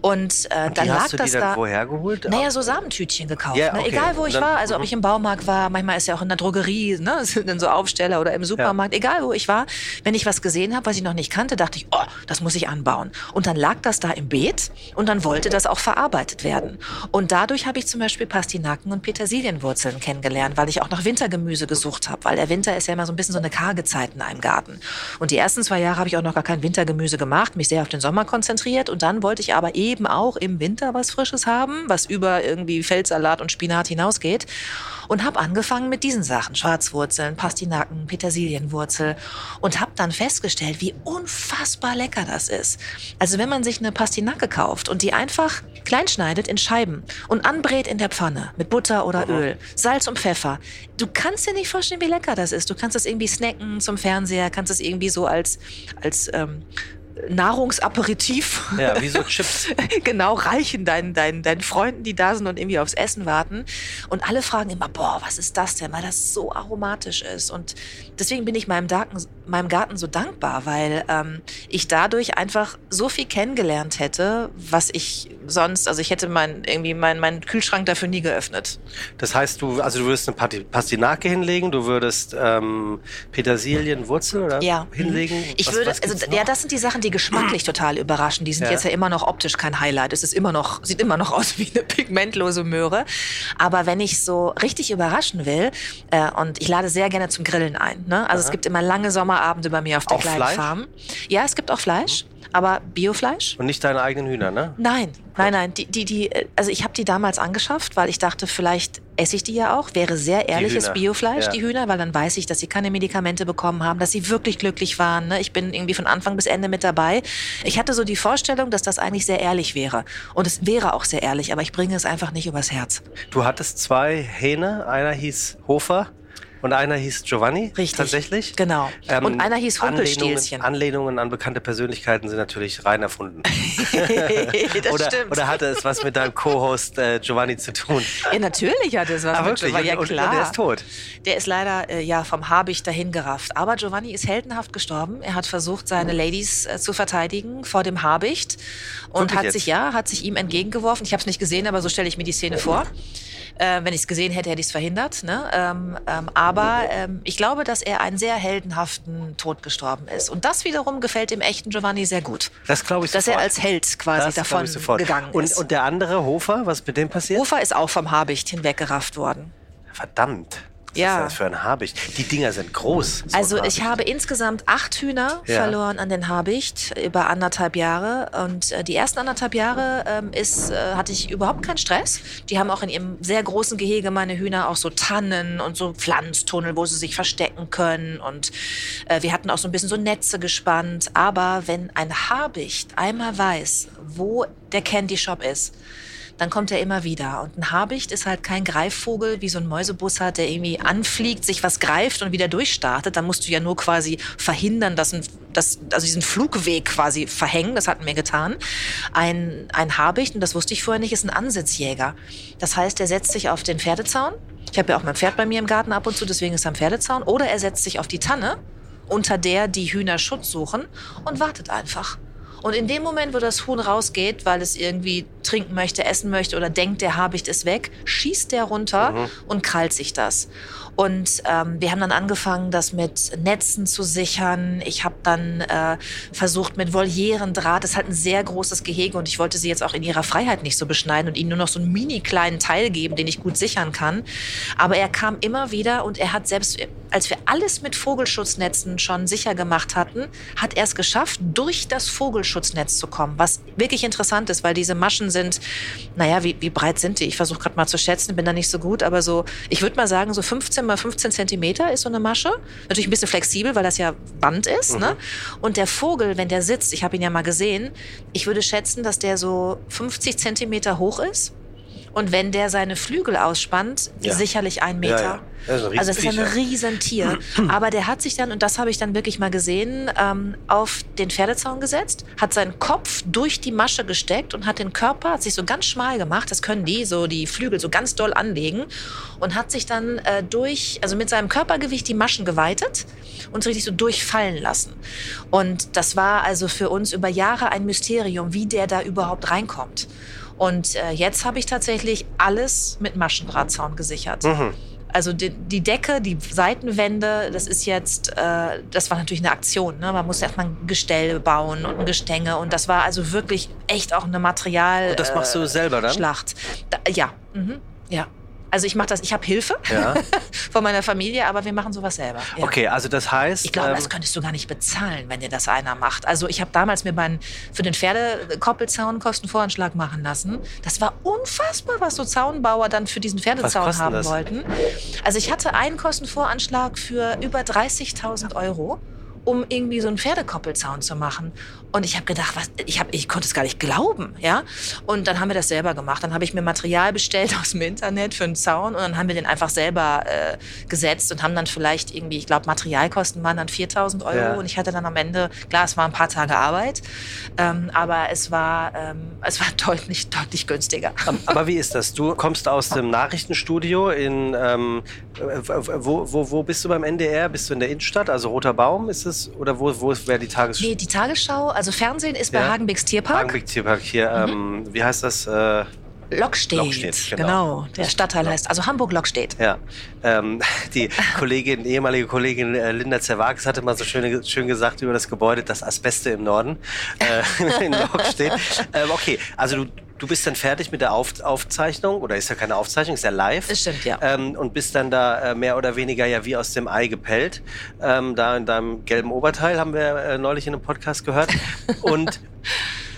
A: Und, äh, dann lag
B: hast du
A: das
B: die dann
A: da.
B: woher geholt?
A: Naja, so Samentütchen gekauft.
B: Ja,
A: ne?
B: okay.
A: Egal, wo ich
B: Dann-
A: war. Also, ob
B: mhm.
A: ich im Baumarkt war, manchmal ist ja auch in der Drogerie, ne? Sind dann so Aufsteller oder im Supermarkt. Egal, wo ich war. Wenn ich was gesehen habe, was ich noch nicht kannte, dachte ich, oh, das muss ich anbauen. Und dann lag das da im Beet und dann wollte das auch verarbeitet werden. Und dadurch habe ich zum Beispiel Pastinaken und Petersilienwurzeln kennengelernt, weil ich auch nach Wintergemüse gesucht habe. Weil der Winter ist ja immer so ein bisschen so eine karge Zeit in einem Garten. Und die ersten zwei Jahre habe ich auch noch gar kein Wintergemüse gemacht, mich sehr auf den Sommer konzentriert. Und dann wollte ich aber eben auch im Winter was Frisches haben, was über irgendwie Feldsalat und Spinat hinausgeht. Und habe angefangen mit diesen Sachen, Schwarzwurzeln, Pastinaken, Petersilienwurzel. Und habe dann festgestellt, wie unfassbar lecker das ist. Also wenn man sich eine Pastinake kauft und die einfach klein schneidet in Scheiben und anbrät in der Pfanne mit Butter oder Öl, Salz und Pfeffer. Du kannst dir nicht vorstellen, wie lecker das ist. Du kannst das irgendwie snacken zum Fernseher, kannst es irgendwie so als, als ähm, Nahrungsaperitif
B: Ja, wie so Chips.
A: genau reichen deinen, deinen, deinen Freunden, die da sind und irgendwie aufs Essen warten. Und alle fragen immer, boah, was ist das denn? Weil das so aromatisch ist. Und deswegen bin ich meinem Garten, meinem Garten so dankbar, weil ähm, ich dadurch einfach so viel kennengelernt hätte, was ich sonst, also ich hätte mein, irgendwie meinen mein Kühlschrank dafür nie geöffnet.
B: Das heißt, du, also du würdest eine Pastinake hinlegen, du würdest ähm, Petersilienwurzel oder
A: Ja.
B: hinlegen.
A: Ich
B: Was-
A: würde,
B: was
A: also
B: noch?
A: ja, das sind die Sachen, die geschmacklich total überraschen. Die sind
B: Ja.
A: jetzt ja immer noch optisch kein Highlight. Es ist immer noch, sieht immer noch aus wie eine pigmentlose Möhre. Aber wenn ich so richtig überraschen will, äh, und ich lade sehr gerne zum Grillen ein. Ne? Also es gibt immer lange Sommerabende bei mir auf der
B: Auch
A: kleinen
B: Fleisch?
A: Farm. Ja, es gibt auch Fleisch, aber Biofleisch.
B: Und nicht deine eigenen Hühner, ne?
A: Nein, nein, nein. Die, die, die, also ich habe die damals angeschafft, weil ich dachte, vielleicht esse ich die ja auch. Wäre sehr ehrliches. Biofleisch,
B: Ja.
A: die Hühner, weil dann weiß ich, dass sie keine Medikamente bekommen haben, dass sie wirklich glücklich waren. Ne? Ich bin irgendwie von Anfang bis Ende mit dabei. Ich hatte so die Vorstellung, dass das eigentlich sehr ehrlich wäre. Und es wäre auch sehr ehrlich, aber ich bringe es einfach nicht übers Herz.
B: Du hattest zwei Hähne, einer hieß Hofer Und einer hieß Giovanni.
A: Richtig.
B: Tatsächlich.
A: Genau.
B: Ähm,
A: und einer hieß
B: Anlehnungen,
A: Rumpelstilzchen.
B: Anlehnungen an bekannte Persönlichkeiten sind natürlich rein erfunden.
A: das
B: oder,
A: stimmt.
B: oder hatte es was mit deinem Co-Host äh, Giovanni zu tun?
A: ja, natürlich hat es was
B: Ah,
A: mit
B: wirklich?
A: Giovanni. Ja,
B: Und- und
A: klar.
B: der ist tot.
A: Der ist leider äh, ja vom Habicht dahin gerafft. Aber Giovanni ist heldenhaft gestorben. Er hat versucht, seine Ladies äh, zu verteidigen vor dem Habicht und
B: Wirklich
A: hat
B: jetzt?
A: sich ja hat sich ihm entgegengeworfen. Ich habe es nicht gesehen, aber so stelle ich mir die Szene vor. Äh, wenn ich es gesehen hätte, hätte ich es verhindert. Ne? Ähm, ähm, aber ähm, ich glaube, dass er einen sehr heldenhaften Tod gestorben ist. Und das wiederum gefällt dem echten Giovanni sehr gut.
B: Das glaube ich
A: Dass
B: sofort.
A: er als Held quasi
B: Das
A: davon gegangen
B: und,
A: ist.
B: Und der andere, Hofer, was mit dem passiert?
A: Hofer ist auch vom Habicht hinweggerafft worden.
B: Verdammt. Was
A: Ja.
B: ist das für ein Habicht? Die Dinger sind groß. so
A: Also ich habe insgesamt acht Hühner
B: Ja.
A: verloren an den Habicht über anderthalb Jahre. Und äh, die ersten anderthalb Jahre ähm, ist, äh, hatte ich überhaupt keinen Stress. Die haben auch in ihrem sehr großen Gehege meine Hühner auch so Tannen und so Pflanztunnel, wo sie sich verstecken können. Und äh, wir hatten auch so ein bisschen so Netze gespannt. Aber wenn ein Habicht einmal weiß, wo der Candy Shop ist, dann kommt er immer wieder. Und ein Habicht ist halt kein Greifvogel, wie so ein Mäusebus hat, der irgendwie anfliegt, sich was greift und wieder durchstartet. Dann musst du ja nur quasi verhindern, dass ein, dass, also diesen Flugweg quasi verhängen. Das hatten wir getan. Ein, ein Habicht, und das wusste ich vorher nicht, ist ein Ansitzjäger. Das heißt, er setzt sich auf den Pferdezaun. Ich habe ja auch mein Pferd bei mir im Garten ab und zu, deswegen ist er am Pferdezaun. Oder er setzt sich auf die Tanne, unter der die Hühner Schutz suchen und wartet einfach. Und in dem Moment, wo das Huhn rausgeht, weil es irgendwie trinken möchte, essen möchte oder denkt, der Habicht ist weg, schießt der runter und krallt sich das. Und ähm, wir haben dann angefangen, das mit Netzen zu sichern. Ich habe dann äh, versucht mit Volierendraht. Das ist halt ein sehr großes Gehege und ich wollte sie jetzt auch in ihrer Freiheit nicht so beschneiden und ihnen nur noch so einen mini kleinen Teil geben, den ich gut sichern kann. Aber er kam immer wieder und er hat selbst, als wir alles mit Vogelschutznetzen schon sicher gemacht hatten, hat er es geschafft, durch das Vogelschutznetz zu kommen. Was wirklich interessant ist, weil diese Maschen sind, naja, wie, wie breit sind die? Ich versuche gerade mal zu schätzen, bin da nicht so gut, aber so, ich würde mal sagen, so 15 mal 15 Zentimeter ist so eine Masche. Natürlich ein bisschen flexibel, weil das ja Band ist. Ne? Und der Vogel, wenn der sitzt, ich habe ihn ja mal gesehen, ich würde schätzen, dass der so 50 Zentimeter hoch ist. Und wenn der seine Flügel ausspannt,
B: Ja.
A: sicherlich ein
B: Ja,
A: Meter.
B: ja. Das ist ein
A: also das ist ein
B: Riesenviecher.
A: Riesentier. Aber der hat sich dann, und das habe ich dann wirklich mal gesehen, ähm, auf den Pferdezaun gesetzt, hat seinen Kopf durch die Masche gesteckt und hat den Körper, hat sich so ganz schmal gemacht, das können die, so die Flügel so ganz doll anlegen und hat sich dann äh, durch, also mit seinem Körpergewicht die Maschen geweitet und so richtig so durchfallen lassen. Und das war also für uns über Jahre ein Mysterium, wie der da überhaupt reinkommt. Und äh, jetzt habe ich tatsächlich alles mit Maschendrahtzaun gesichert. Also die, die Decke, die Seitenwände, das ist jetzt, äh, das war natürlich eine Aktion. Ne? Man musste erstmal ein Gestell bauen und ein Gestänge. Und das war also wirklich echt auch eine Material.
B: Und das machst du
A: äh,
B: selber dann?
A: Schlacht. Da, ja, mhm, ja. Also ich mache das, ich habe Hilfe
B: Ja.
A: von meiner Familie, aber wir machen sowas selber. Ja.
B: Okay, also das heißt.
A: Ich glaube,
B: ähm,
A: das könntest du gar nicht bezahlen, wenn dir das einer macht. Also ich habe damals mir meinen für den Pferdekoppelzaun Kostenvoranschlag machen lassen. Das war unfassbar, was so Zaunbauer dann für diesen Pferdezaun haben
B: das?
A: wollten. Also ich hatte einen Kostenvoranschlag für über 30.000 Euro um irgendwie so einen Pferdekoppelzaun zu machen. Und ich habe gedacht, was, ich, hab, ich konnte es gar nicht glauben, ja. Und dann haben wir das selber gemacht. Dann habe ich mir Material bestellt aus dem Internet für einen Zaun und dann haben wir den einfach selber äh, gesetzt und haben dann vielleicht irgendwie, ich glaube, Materialkosten waren dann 4.000 Euro
B: Ja.
A: und ich hatte dann am Ende, klar, es war ein paar Tage Arbeit, ähm, aber es war, ähm, es war deutlich, deutlich günstiger.
B: Aber wie ist das? Du kommst aus dem Nachrichtenstudio in ähm, äh, wo, wo, wo bist du beim NDR? Bist du in der Innenstadt? Also Roter Baum ist es? Oder wo, wo wäre die Tagesschau?
A: Nee, die Tagesschau, also Fernsehen ist bei
B: Ja.
A: Hagenbecks Tierpark.
B: Hagenbeck Tierpark hier. Ähm, wie heißt das? Äh,
A: Lockstedt.
B: Lockstedt, genau.
A: genau. Der Stadtteil heißt, also Hamburg-Lockstedt.
B: ja, ähm, die Kollegin, ehemalige Kollegin äh, Linda Zerwakis hatte mal so schön, schön gesagt über das Gebäude, das Asbeste im Norden äh, in Lockstedt. Ähm, okay, also du, du bist dann fertig mit der Auf Aufzeichnung, oder ist ja keine Aufzeichnung, ist ja live.
A: Das stimmt, ja.
B: Ähm, und bist dann da äh, mehr oder weniger ja wie aus dem Ei gepellt. Ähm, da in deinem gelben Oberteil haben wir äh, neulich in einem Podcast gehört. Und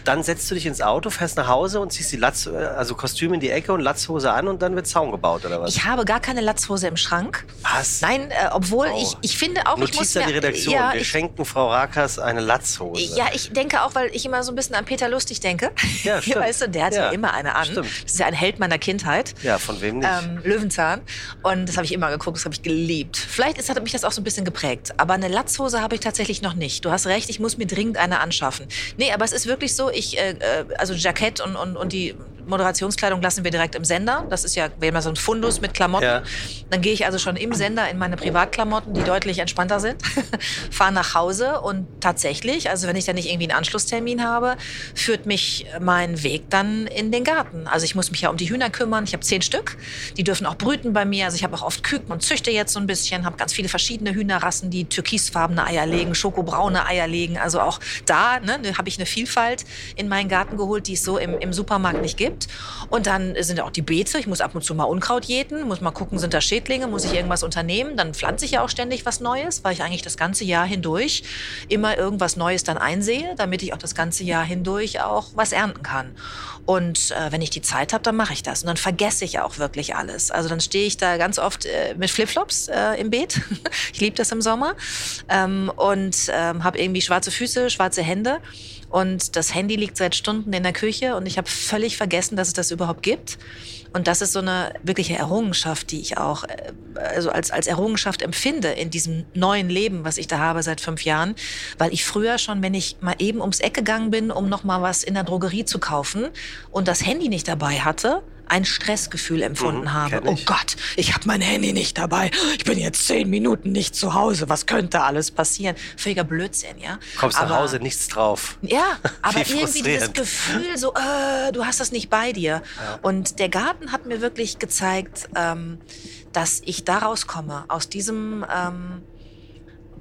B: dann setzt du dich ins Auto, fährst nach Hause und ziehst die Latz, äh, also Kostüm in die Ecke und Latzhose an und dann wird Zaun gebaut, oder was?
A: Ich habe gar keine Latzhose im Schrank.
B: Was?
A: Nein, äh, obwohl
B: Oh.
A: ich, ich finde auch, ich
B: Notiz
A: muss
B: an
A: mir,
B: die Redaktion.
A: Ja,
B: Wir
A: ich,
B: schenken Frau Rakas eine Latzhose.
A: ja, ich denke auch, weil ich immer so ein bisschen an Peter Lustig denke.
B: Ja, stimmt.
A: Weißt du, der hat ja.
B: Ja,
A: immer eine an.
B: stimmt.
A: Das ist ja ein Held meiner Kindheit.
B: Ja, von wem nicht?
A: Ähm, Löwenzahn. Und das habe ich immer geguckt, das habe ich geliebt. Vielleicht ist, hat mich das auch so ein bisschen geprägt. Aber eine Latzhose habe ich tatsächlich noch nicht. Du hast recht, ich muss mir dringend eine anschaffen. Nee, aber es ist wirklich so, ich, äh, äh, also Jackett und, und, und die Moderationskleidung lassen wir direkt im Sender. Das ist ja, wir haben ja so ein Fundus mit Klamotten.
B: Ja.
A: Dann gehe ich also schon im Sender in meine Privatklamotten, die deutlich entspannter sind, fahre nach Hause und tatsächlich, also wenn ich dann nicht irgendwie einen Anschlusstermin habe, führt mich mein Weg dann in den Garten. Also ich muss mich ja um die Hühner kümmern. Ich habe zehn Stück. Die dürfen auch brüten bei mir. Also ich habe auch oft Küken und züchte jetzt so ein bisschen. Habe ganz viele verschiedene Hühnerrassen, die türkisfarbene Eier legen, schokobraune Eier legen. Also auch da ne, habe ich eine Vielfalt in meinen Garten geholt, die es so im, im Supermarkt nicht gibt. Und dann sind auch die Beete. Ich muss ab und zu mal Unkraut jäten, muss mal gucken, sind da Schädlinge, muss ich irgendwas unternehmen. Dann pflanze ich ja auch ständig was Neues, weil ich eigentlich das ganze Jahr hindurch immer irgendwas Neues dann einsehe, damit ich auch das ganze Jahr hindurch auch was ernten kann. Und äh, wenn ich die Zeit habe, dann mache ich das. Und dann vergesse ich auch wirklich alles. Also dann stehe ich da ganz oft äh, mit Flipflops äh, im Beet. ich liebe das im Sommer. Ähm, und ähm, habe irgendwie schwarze Füße, schwarze Hände. Und das Handy liegt seit Stunden in der Küche und ich habe völlig vergessen, dass es das überhaupt gibt. Und das ist so eine wirkliche Errungenschaft, die ich auch äh, also als, als Errungenschaft empfinde in diesem neuen Leben, was ich da habe seit fünf Jahren. Weil ich früher schon, wenn ich mal eben ums Eck gegangen bin, um noch mal was in der Drogerie zu kaufen und das Handy nicht dabei hatte, ein Stressgefühl empfunden
B: Mhm,
A: habe. Oh. Gott, ich habe mein Handy nicht dabei. Ich bin jetzt zehn Minuten nicht zu Hause. Was könnte alles passieren? Völliger Blödsinn, ja.
B: Kommst nach
A: Aber-
B: Hause, nichts drauf.
A: ja, aber
B: Wie
A: irgendwie dieses. Gefühl, so, äh, du hast das nicht bei dir. Und der Garten hat mir wirklich gezeigt, ähm, dass ich da rauskomme, aus diesem ähm,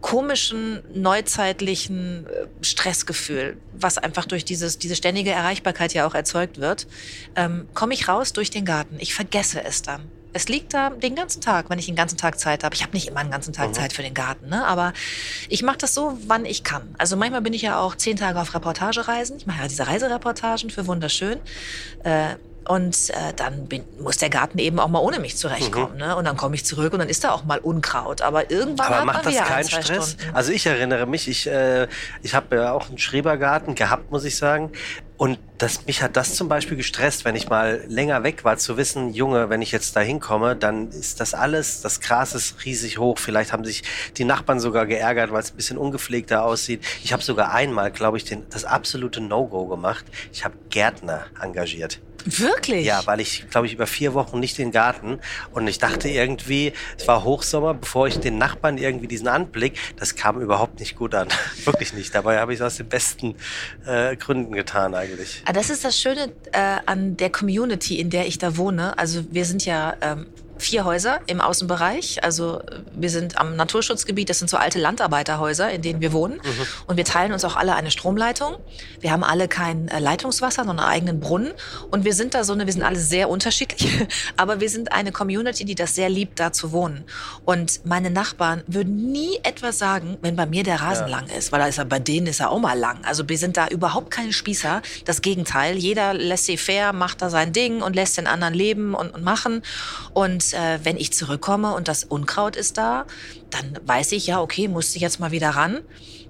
A: komischen, neuzeitlichen äh, Stressgefühl, was einfach durch dieses, diese ständige Erreichbarkeit ja auch erzeugt wird, ähm, komme ich raus durch den Garten. Ich vergesse es dann. Es liegt da den ganzen Tag, wenn ich den ganzen Tag Zeit habe. Ich habe nicht immer den ganzen Tag Zeit für den Garten, ne? aber ich mache das so, wann ich kann. Also manchmal bin ich ja auch zehn Tage auf Reportagereisen. Ich mache ja diese Reisereportagen für Wunderschön. Äh, und äh, dann bin, muss der Garten eben auch mal ohne mich zurechtkommen. Ne? Und dann komme ich zurück und dann ist da auch mal Unkraut. Aber irgendwann
B: Aber
A: hat
B: macht
A: man
B: das keinen
A: ein,
B: Stress?
A: Stunden.
B: Also ich erinnere mich, ich, äh, ich habe ja auch einen Schrebergarten gehabt, muss ich sagen. Und das, mich hat das zum Beispiel gestresst, wenn ich mal länger weg war, zu wissen, Junge, wenn ich jetzt da hinkomme, dann ist das alles, das Gras ist riesig hoch. Vielleicht haben sich die Nachbarn sogar geärgert, weil es ein bisschen ungepflegter aussieht. Ich habe sogar einmal, glaube ich, den, das absolute No-Go gemacht. Ich habe Gärtner engagiert.
A: Wirklich?
B: Ja, weil ich, glaube ich, über vier Wochen nicht den Garten und ich dachte irgendwie, es war Hochsommer, bevor ich den Nachbarn irgendwie diesen Anblick, das kam überhaupt nicht gut an. Wirklich nicht. Dabei habe ich es aus den besten äh, Gründen getan eigentlich.
A: Ah, Das ist das Schöne äh, an der Community, in der ich da wohne. Also wir sind ja ähm, vier Häuser im Außenbereich. Also äh, wir sind am Naturschutzgebiet. Das sind so alte Landarbeiterhäuser, in denen wir wohnen. Und wir teilen uns auch alle eine Stromleitung. Wir haben alle kein äh, Leitungswasser, sondern einen eigenen Brunnen. Und wir sind da so eine, wir sind alle sehr unterschiedlich. Aber wir sind eine Community, die das sehr liebt, da zu wohnen. Und meine Nachbarn würden nie etwas sagen, wenn bei mir der Rasen
B: Ja.
A: lang ist. Weil da ist er, bei denen ist er auch mal lang. Also wir sind da überhaupt keine Spießer. Das Gegenteil. Jeder laissez-faire, macht da sein Ding und lässt den anderen leben und, und machen. Und äh, wenn ich zurückkomme und das Unkraut ist da, dann weiß ich, ja, okay, musste ich jetzt mal wieder ran.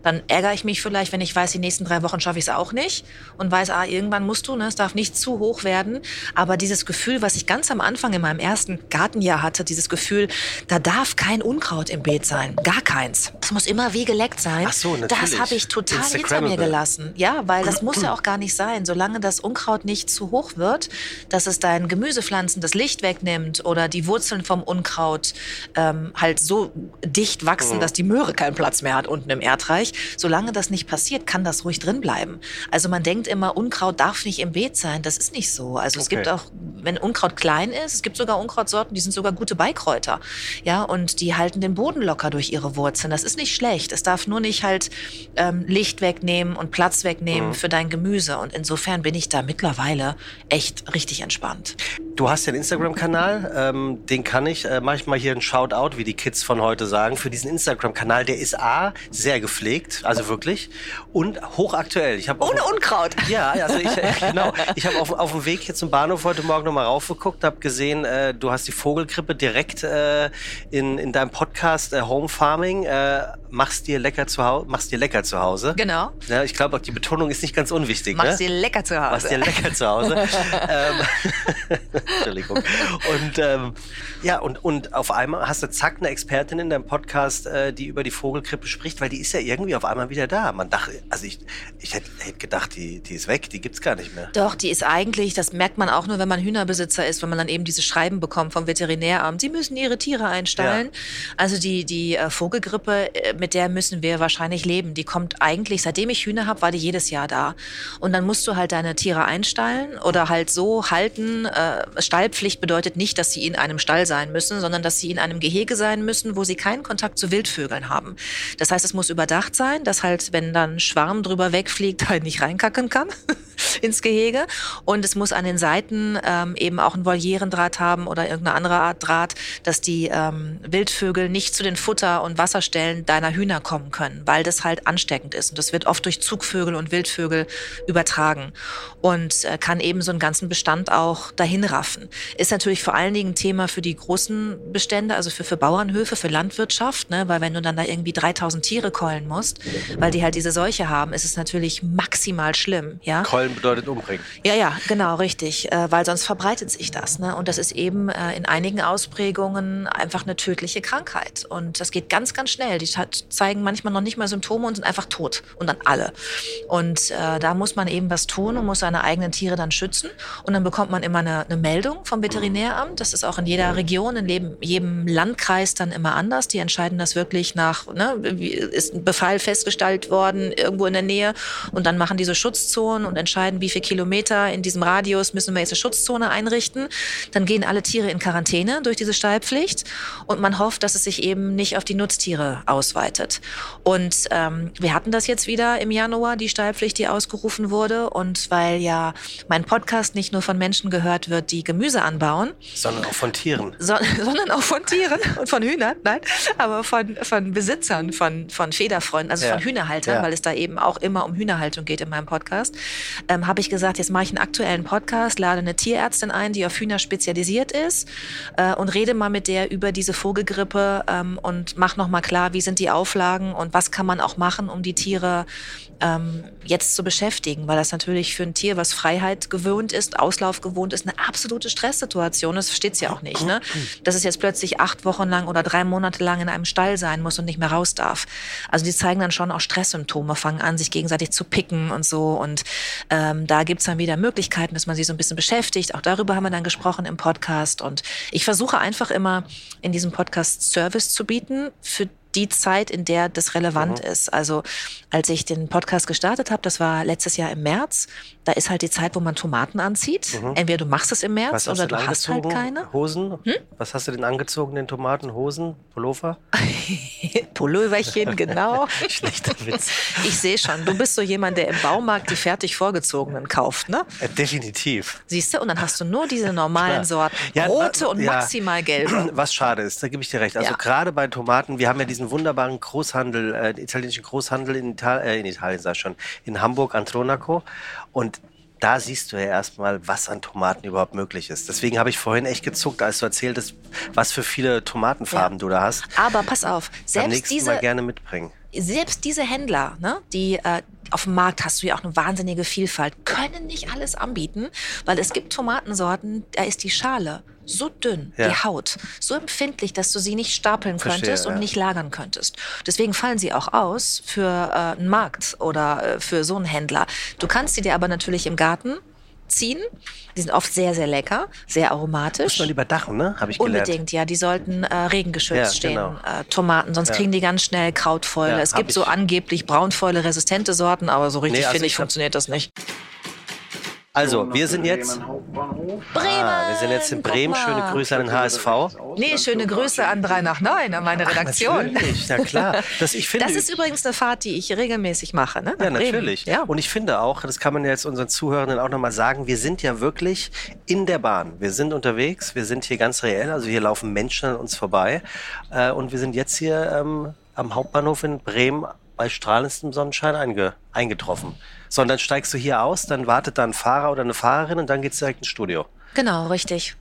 A: Dann ärgere ich mich vielleicht, wenn ich weiß, die nächsten drei Wochen schaffe ich es auch nicht. Und weiß, ah, irgendwann musst du, ne, es darf nicht zu hoch werden. Aber dieses Gefühl, was ich ganz am Anfang in meinem ersten Gartenjahr hatte, dieses Gefühl, da darf kein Unkraut im Beet sein. Gar keins. Es muss immer wie geleckt sein.
B: Ach so, natürlich.
A: Das habe ich total hinter mir gelassen. Ja, weil das muss ja auch gar nicht sein. Solange das Unkraut nicht zu hoch wird, dass es deinen Gemüsepflanzen das Licht wegnimmt oder die Wurzeln vom Unkraut ähm, halt so dicht wachsen, dass die Möhre keinen Platz mehr hat unten im Erdreich. Solange das nicht passiert, kann das ruhig drin bleiben. Also man denkt immer, Unkraut darf nicht im Beet sein. Das ist nicht so. Also es
B: Okay.
A: gibt auch, wenn Unkraut klein ist, es gibt sogar Unkrautsorten, die sind sogar gute Beikräuter. Ja, und die halten den Boden locker durch ihre Wurzeln. Das ist nicht schlecht. Es darf nur nicht halt ähm, Licht wegnehmen und Platz wegnehmen für dein Gemüse. Und insofern bin ich da mittlerweile echt richtig entspannt.
B: Du hast ja einen Instagram-Kanal, ähm, den kann ich, äh, mache ich mal hier einen Shoutout, wie die Kids von heute sagen, für diesen Instagram-Kanal. Der ist A, sehr gepflegt, also wirklich, und hochaktuell. Ich
A: Ohne auf, Unkraut.
B: Ja, also ich, genau. Ich habe auf, auf dem Weg hier zum Bahnhof heute Morgen nochmal raufgeguckt, habe gesehen, äh, du hast die Vogelgrippe direkt äh, in, in deinem Podcast äh, Home Farming, äh, machst dir lecker zu Hause, machst dir lecker zu Hause.
A: Genau.
B: Ja, ich glaube, die Betonung ist nicht ganz unwichtig.
A: Machst
B: ne?
A: dir lecker zu Hause.
B: Machst dir lecker zu Hause. ähm, Entschuldigung. Und ähm, ja, und, und auf einmal hast du zack eine Expertin in deinem Podcast, äh, die über die Vogelgrippe spricht, weil die ist ja irgendwie auf einmal wieder da. Man dachte, also ich, ich hätte hätt gedacht, die, die ist weg, die gibt's gar nicht mehr.
A: Doch, die ist eigentlich, das merkt man auch nur, wenn man Hühnerbesitzer ist, wenn man dann eben diese Schreiben bekommt vom Veterinäramt. Sie müssen ihre Tiere einstallen. Ja. Also die, die äh, Vogelgrippe, äh, mit der müssen wir wahrscheinlich leben. Die kommt eigentlich, seitdem ich Hühner habe, war die jedes Jahr da. Und dann musst du halt deine Tiere einstallen oder halt so halten. Äh, Stallpflicht bedeutet nicht, dass sie in einem Stall sein müssen, sondern dass sie in einem Gehege sein müssen, wo sie keinen Kontakt zu Wildvögeln haben. Das heißt, es muss überdacht sein, dass halt, wenn dann Schwarm drüber wegfliegt, halt nicht reinkacken kann ins Gehege. Und es muss an den Seiten ähm, eben auch ein Volierendraht haben oder irgendeine andere Art Draht, dass die ähm, Wildvögel nicht zu den Futter- und Wasserstellen deiner Hühner kommen können, weil das halt ansteckend ist. Und das wird oft durch Zugvögel und Wildvögel übertragen und äh, kann eben so einen ganzen Bestand auch dahin raffen. Ist natürlich vor allen Dingen ein Thema für die großen Bestände, also für, für Bauernhöfe, für Landwirtschaft, ne? weil wenn du dann da irgendwie 3000 Tiere keulen musst, weil die halt diese Seuche haben, ist es natürlich maximal schlimm. Ja?
B: Keulen bedeutet umbringen.
A: Ja, ja, genau, richtig, äh, weil sonst verbreitet sich das. Ne? Und das ist eben äh, in einigen Ausprägungen einfach eine tödliche Krankheit. Und das geht ganz, ganz schnell. Die zeigen manchmal noch nicht mal Symptome und sind einfach tot und dann alle. Und äh, da muss man eben was tun und muss seine eigenen Tiere dann schützen. Und dann bekommt man immer eine, eine Meldung vom Veterinäramt. Das ist auch in jeder Region, in jedem, jedem Landkreis dann immer anders. Die entscheiden das wirklich nach, ne, ist ein Befall festgestellt worden, irgendwo in der Nähe. Und dann machen diese Schutzzonen und entscheiden, wie viele Kilometer in diesem Radius müssen wir jetzt eine Schutzzone einrichten. Dann gehen alle Tiere in Quarantäne durch diese Stallpflicht. Und man hofft, dass es sich eben nicht auf die Nutztiere ausweitet. Und ähm, wir hatten das jetzt wieder im Januar, die Stallpflicht, die ausgerufen wurde. Und weil ja mein Podcast nicht nur von Menschen gehört wird, die Gemüse anbauen.
B: Sondern auch von Tieren.
A: So, sondern auch von Tieren und von Hühnern, nein, aber von, von Besitzern, von, von Federfreunden, also ja. von Hühnerhaltern, ja. weil es da eben auch immer um Hühnerhaltung geht in meinem Podcast, ähm, habe ich gesagt, jetzt mache ich einen aktuellen Podcast, lade eine Tierärztin ein, die auf Hühner spezialisiert ist äh, und rede mal mit der über diese Vogelgrippe ähm, und mach nochmal klar, wie sind die Auflagen und was kann man auch machen, um die Tiere ähm, jetzt zu beschäftigen, weil das natürlich für ein Tier, was Freiheit gewöhnt ist, Auslauf gewohnt ist, eine absolute Stresssituation. Das versteht sie auch nicht. Ne? Dass es jetzt plötzlich acht Wochen lang oder drei Monate lang in einem Stall sein muss und nicht mehr raus darf. Also die zeigen dann schon auch Stresssymptome, fangen an, sich gegenseitig zu picken und so. Und ähm, da gibt's dann wieder Möglichkeiten, dass man sich so ein bisschen beschäftigt. Auch darüber haben wir dann gesprochen im Podcast. Und ich versuche einfach immer in diesem Podcast Service zu bieten für die Zeit, in der das relevant mhm. ist. Also als ich den Podcast gestartet habe, das war letztes Jahr im März, da ist halt die Zeit, wo man Tomaten anzieht. Mhm. Entweder du machst es im März oder du, du hast halt keine.
B: Hosen? Hm? Was hast du denn angezogen, den Tomaten? Hosen? Pullover?
A: Pulloverchen, genau.
B: Schlechter Witz.
A: Ich sehe schon, du bist so jemand, der im Baumarkt die fertig vorgezogenen kauft, ne?
B: Äh, definitiv.
A: Siehst du, und dann hast du nur diese normalen Sorten. Ja, rote und ja, maximal gelbe.
B: Was schade ist, da gebe ich dir recht. Also ja. gerade bei Tomaten, wir haben ja diesen wunderbaren Großhandel, äh, italienischen Großhandel in, Ital äh, in Italien, sag ich schon, in Hamburg, Antronaco. Und da siehst du ja erstmal, was an Tomaten überhaupt möglich ist. Deswegen habe ich vorhin echt gezuckt, als du erzähltest, was für viele Tomatenfarben ja. du da hast.
A: Aber pass auf, selbst Am nächsten diese,
B: Mal gerne mitbringen.
A: Selbst diese Händler, ne, die äh, auf dem Markt hast du ja auch eine wahnsinnige Vielfalt, können nicht alles anbieten, weil es gibt Tomatensorten, da ist die Schale so dünn, ja. die Haut, so empfindlich, dass du sie nicht stapeln Verstehe, könntest und ja. nicht lagern könntest. Deswegen fallen sie auch aus für äh, einen Markt oder äh, für so einen Händler. Du kannst sie dir aber natürlich im Garten ziehen. Die sind oft sehr, sehr lecker, sehr aromatisch. Muss
B: man überdachen, ne? Habe ich
A: gelernt. Unbedingt, ja. Die sollten äh, regengeschützt ja, stehen, genau. äh, Tomaten, sonst ja. kriegen die ganz schnell Krautfäule. Ja, es gibt so angeblich Braunfäule-resistente Sorten, aber so richtig, nee, also finde ich, funktioniert das nicht.
B: Also, wir sind jetzt.
A: Bremen!
B: Ah, wir sind jetzt in Bremen. Schöne Grüße an den HSV.
A: Nee, schöne Grüße an 3 nach 9, an meine Redaktion.
B: Natürlich, na klar. Das, ich finde,
A: Das ist übrigens eine Fahrt, die ich regelmäßig mache, ne? Nach
B: Ja, natürlich.
A: Ja.
B: Und ich finde auch, das kann man ja jetzt unseren Zuhörenden auch nochmal sagen, wir sind ja wirklich in der Bahn. Wir sind unterwegs, wir sind hier ganz reell, also hier laufen Menschen an uns vorbei. Äh, und wir sind jetzt hier ähm, am Hauptbahnhof in Bremen bei strahlendstem Sonnenschein einge eingetroffen. So, und dann steigst du hier aus, dann wartet da ein Fahrer oder eine Fahrerin und dann geht's direkt ins Studio.
A: Genau, richtig.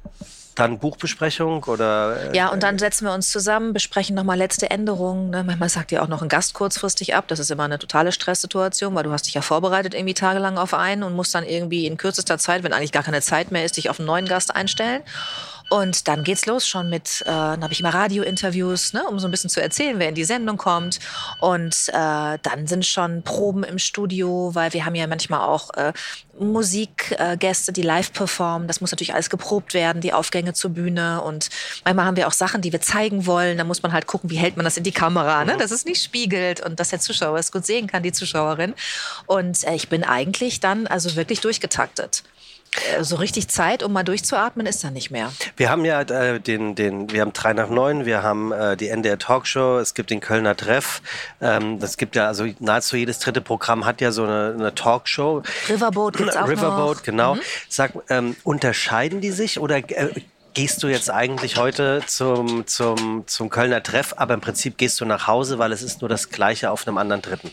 B: Dann Buchbesprechung oder... Äh,
A: Ja, und dann setzen wir uns zusammen, besprechen nochmal letzte Änderungen. Ne? Manchmal sagt ja auch noch ein Gast kurzfristig ab. Das ist immer eine totale Stresssituation, weil du hast dich ja vorbereitet irgendwie tagelang auf einen und musst dann irgendwie in kürzester Zeit, wenn eigentlich gar keine Zeit mehr ist, dich auf einen neuen Gast einstellen. Und dann geht's los schon mit, äh, dann habe ich immer Radiointerviews, ne, um so ein bisschen zu erzählen, wer in die Sendung kommt. Und äh, dann sind schon Proben im Studio, weil wir haben ja manchmal auch äh, Musikgäste, die live performen. Das muss natürlich alles geprobt werden, die Aufgänge zur Bühne. Und manchmal haben wir auch Sachen, die wir zeigen wollen. Da muss man halt gucken, wie hält man das in die Kamera, ne? dass es nicht spiegelt und dass der Zuschauer es gut sehen kann, die Zuschauerin. Und äh, ich bin eigentlich dann also wirklich durchgetaktet. Äh, So richtig Zeit, um mal durchzuatmen, ist da nicht mehr.
B: Wir haben ja äh, den, den, wir haben drei nach neun, wir haben äh, die NDR Talkshow, es gibt den Kölner Treff. Ähm, das gibt ja, also nahezu jedes dritte Programm hat ja so eine, eine Talkshow.
A: Riverboat
B: Riverboat,
A: noch.
B: genau. Sag, ähm, unterscheiden die sich oder äh, gehst du jetzt eigentlich heute zum, zum, zum Kölner Treff, aber im Prinzip gehst du nach Hause, weil es ist nur das Gleiche auf einem anderen Dritten?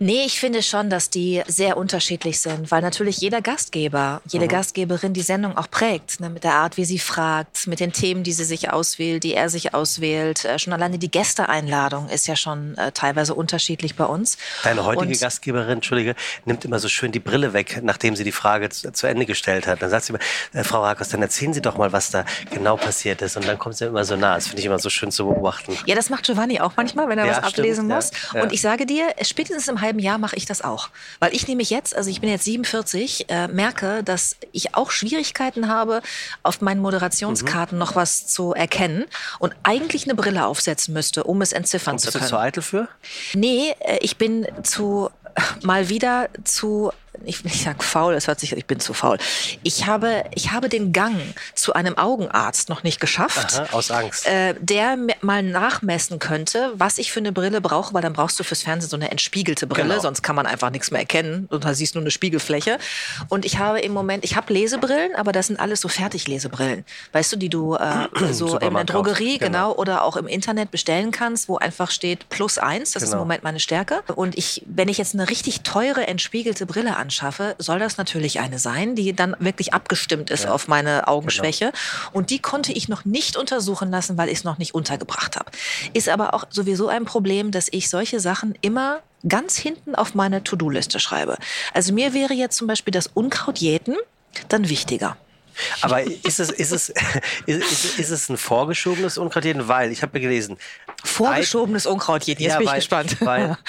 A: Nee, ich finde schon, dass die sehr unterschiedlich sind, weil natürlich jeder Gastgeber, jede
B: Mhm.
A: Gastgeberin die Sendung auch prägt, ne, mit der Art, wie sie fragt, mit den Themen, die sie sich auswählt, die er sich auswählt. Äh, schon alleine die Gästeeinladung ist ja schon äh, teilweise unterschiedlich bei uns.
B: Deine heutige
A: Und-
B: Gastgeberin, Entschuldige, nimmt immer so schön die Brille weg, nachdem sie die Frage zu, zu Ende gestellt hat. Dann sagt sie immer, äh, Frau Rakos, dann erzählen Sie doch mal, was da genau passiert ist. Und dann kommt sie immer so nah. Das finde ich immer so schön zu beobachten.
A: Ja, das macht Giovanni auch manchmal, wenn er
B: Ja,
A: was
B: stimmt,
A: ablesen
B: ja,
A: muss.
B: ja.
A: Und ich sage dir, spätestens im halben Jahr mache ich das auch. Weil ich nämlich jetzt, also ich bin jetzt 47, äh, merke, dass ich auch Schwierigkeiten habe, auf meinen Moderationskarten
B: Mhm.
A: noch was zu erkennen und eigentlich eine Brille aufsetzen müsste, um es entziffern
B: Bist
A: zu
B: du
A: können.
B: zu eitel für?
A: Nee, äh, ich bin zu mal wieder zu ich nicht sagen faul, das hört sich ich bin zu faul. Ich habe ich habe den Gang zu einem Augenarzt noch nicht geschafft.
B: Aha, aus Angst.
A: Äh, der mal nachmessen könnte, was ich für eine Brille brauche, weil dann brauchst du fürs Fernsehen so eine entspiegelte Brille,
B: Genau.
A: sonst kann man einfach nichts mehr erkennen und da siehst du nur eine Spiegelfläche. Und ich habe im Moment, ich habe Lesebrillen, aber das sind alles so Fertiglesebrillen, weißt du, die du äh, so in der Drogerie
B: genau.
A: genau oder auch im Internet bestellen kannst, wo einfach steht plus eins. Das ist im
B: Genau.
A: Moment meine Stärke. Und ich, wenn ich jetzt eine richtig teure entspiegelte Brille anschaffe, soll das natürlich eine sein, die dann wirklich abgestimmt ist auf meine Augenschwäche.
B: Genau.
A: Und die konnte ich noch nicht untersuchen lassen, weil ich es noch nicht untergebracht habe. Ist aber auch sowieso ein Problem, dass ich solche Sachen immer ganz hinten auf meine To-Do-Liste schreibe. Also mir wäre jetzt zum Beispiel das Unkrautjäten dann wichtiger.
B: Aber ist es, ist es, ist, ist, ist es ein vorgeschobenes Unkrautjäten? Weil, ich habe ja gelesen,
A: Vorgeschobenes Unkrautjäten, jetzt
B: Ja,
A: bin ich
B: weil-
A: gespannt.
B: Weil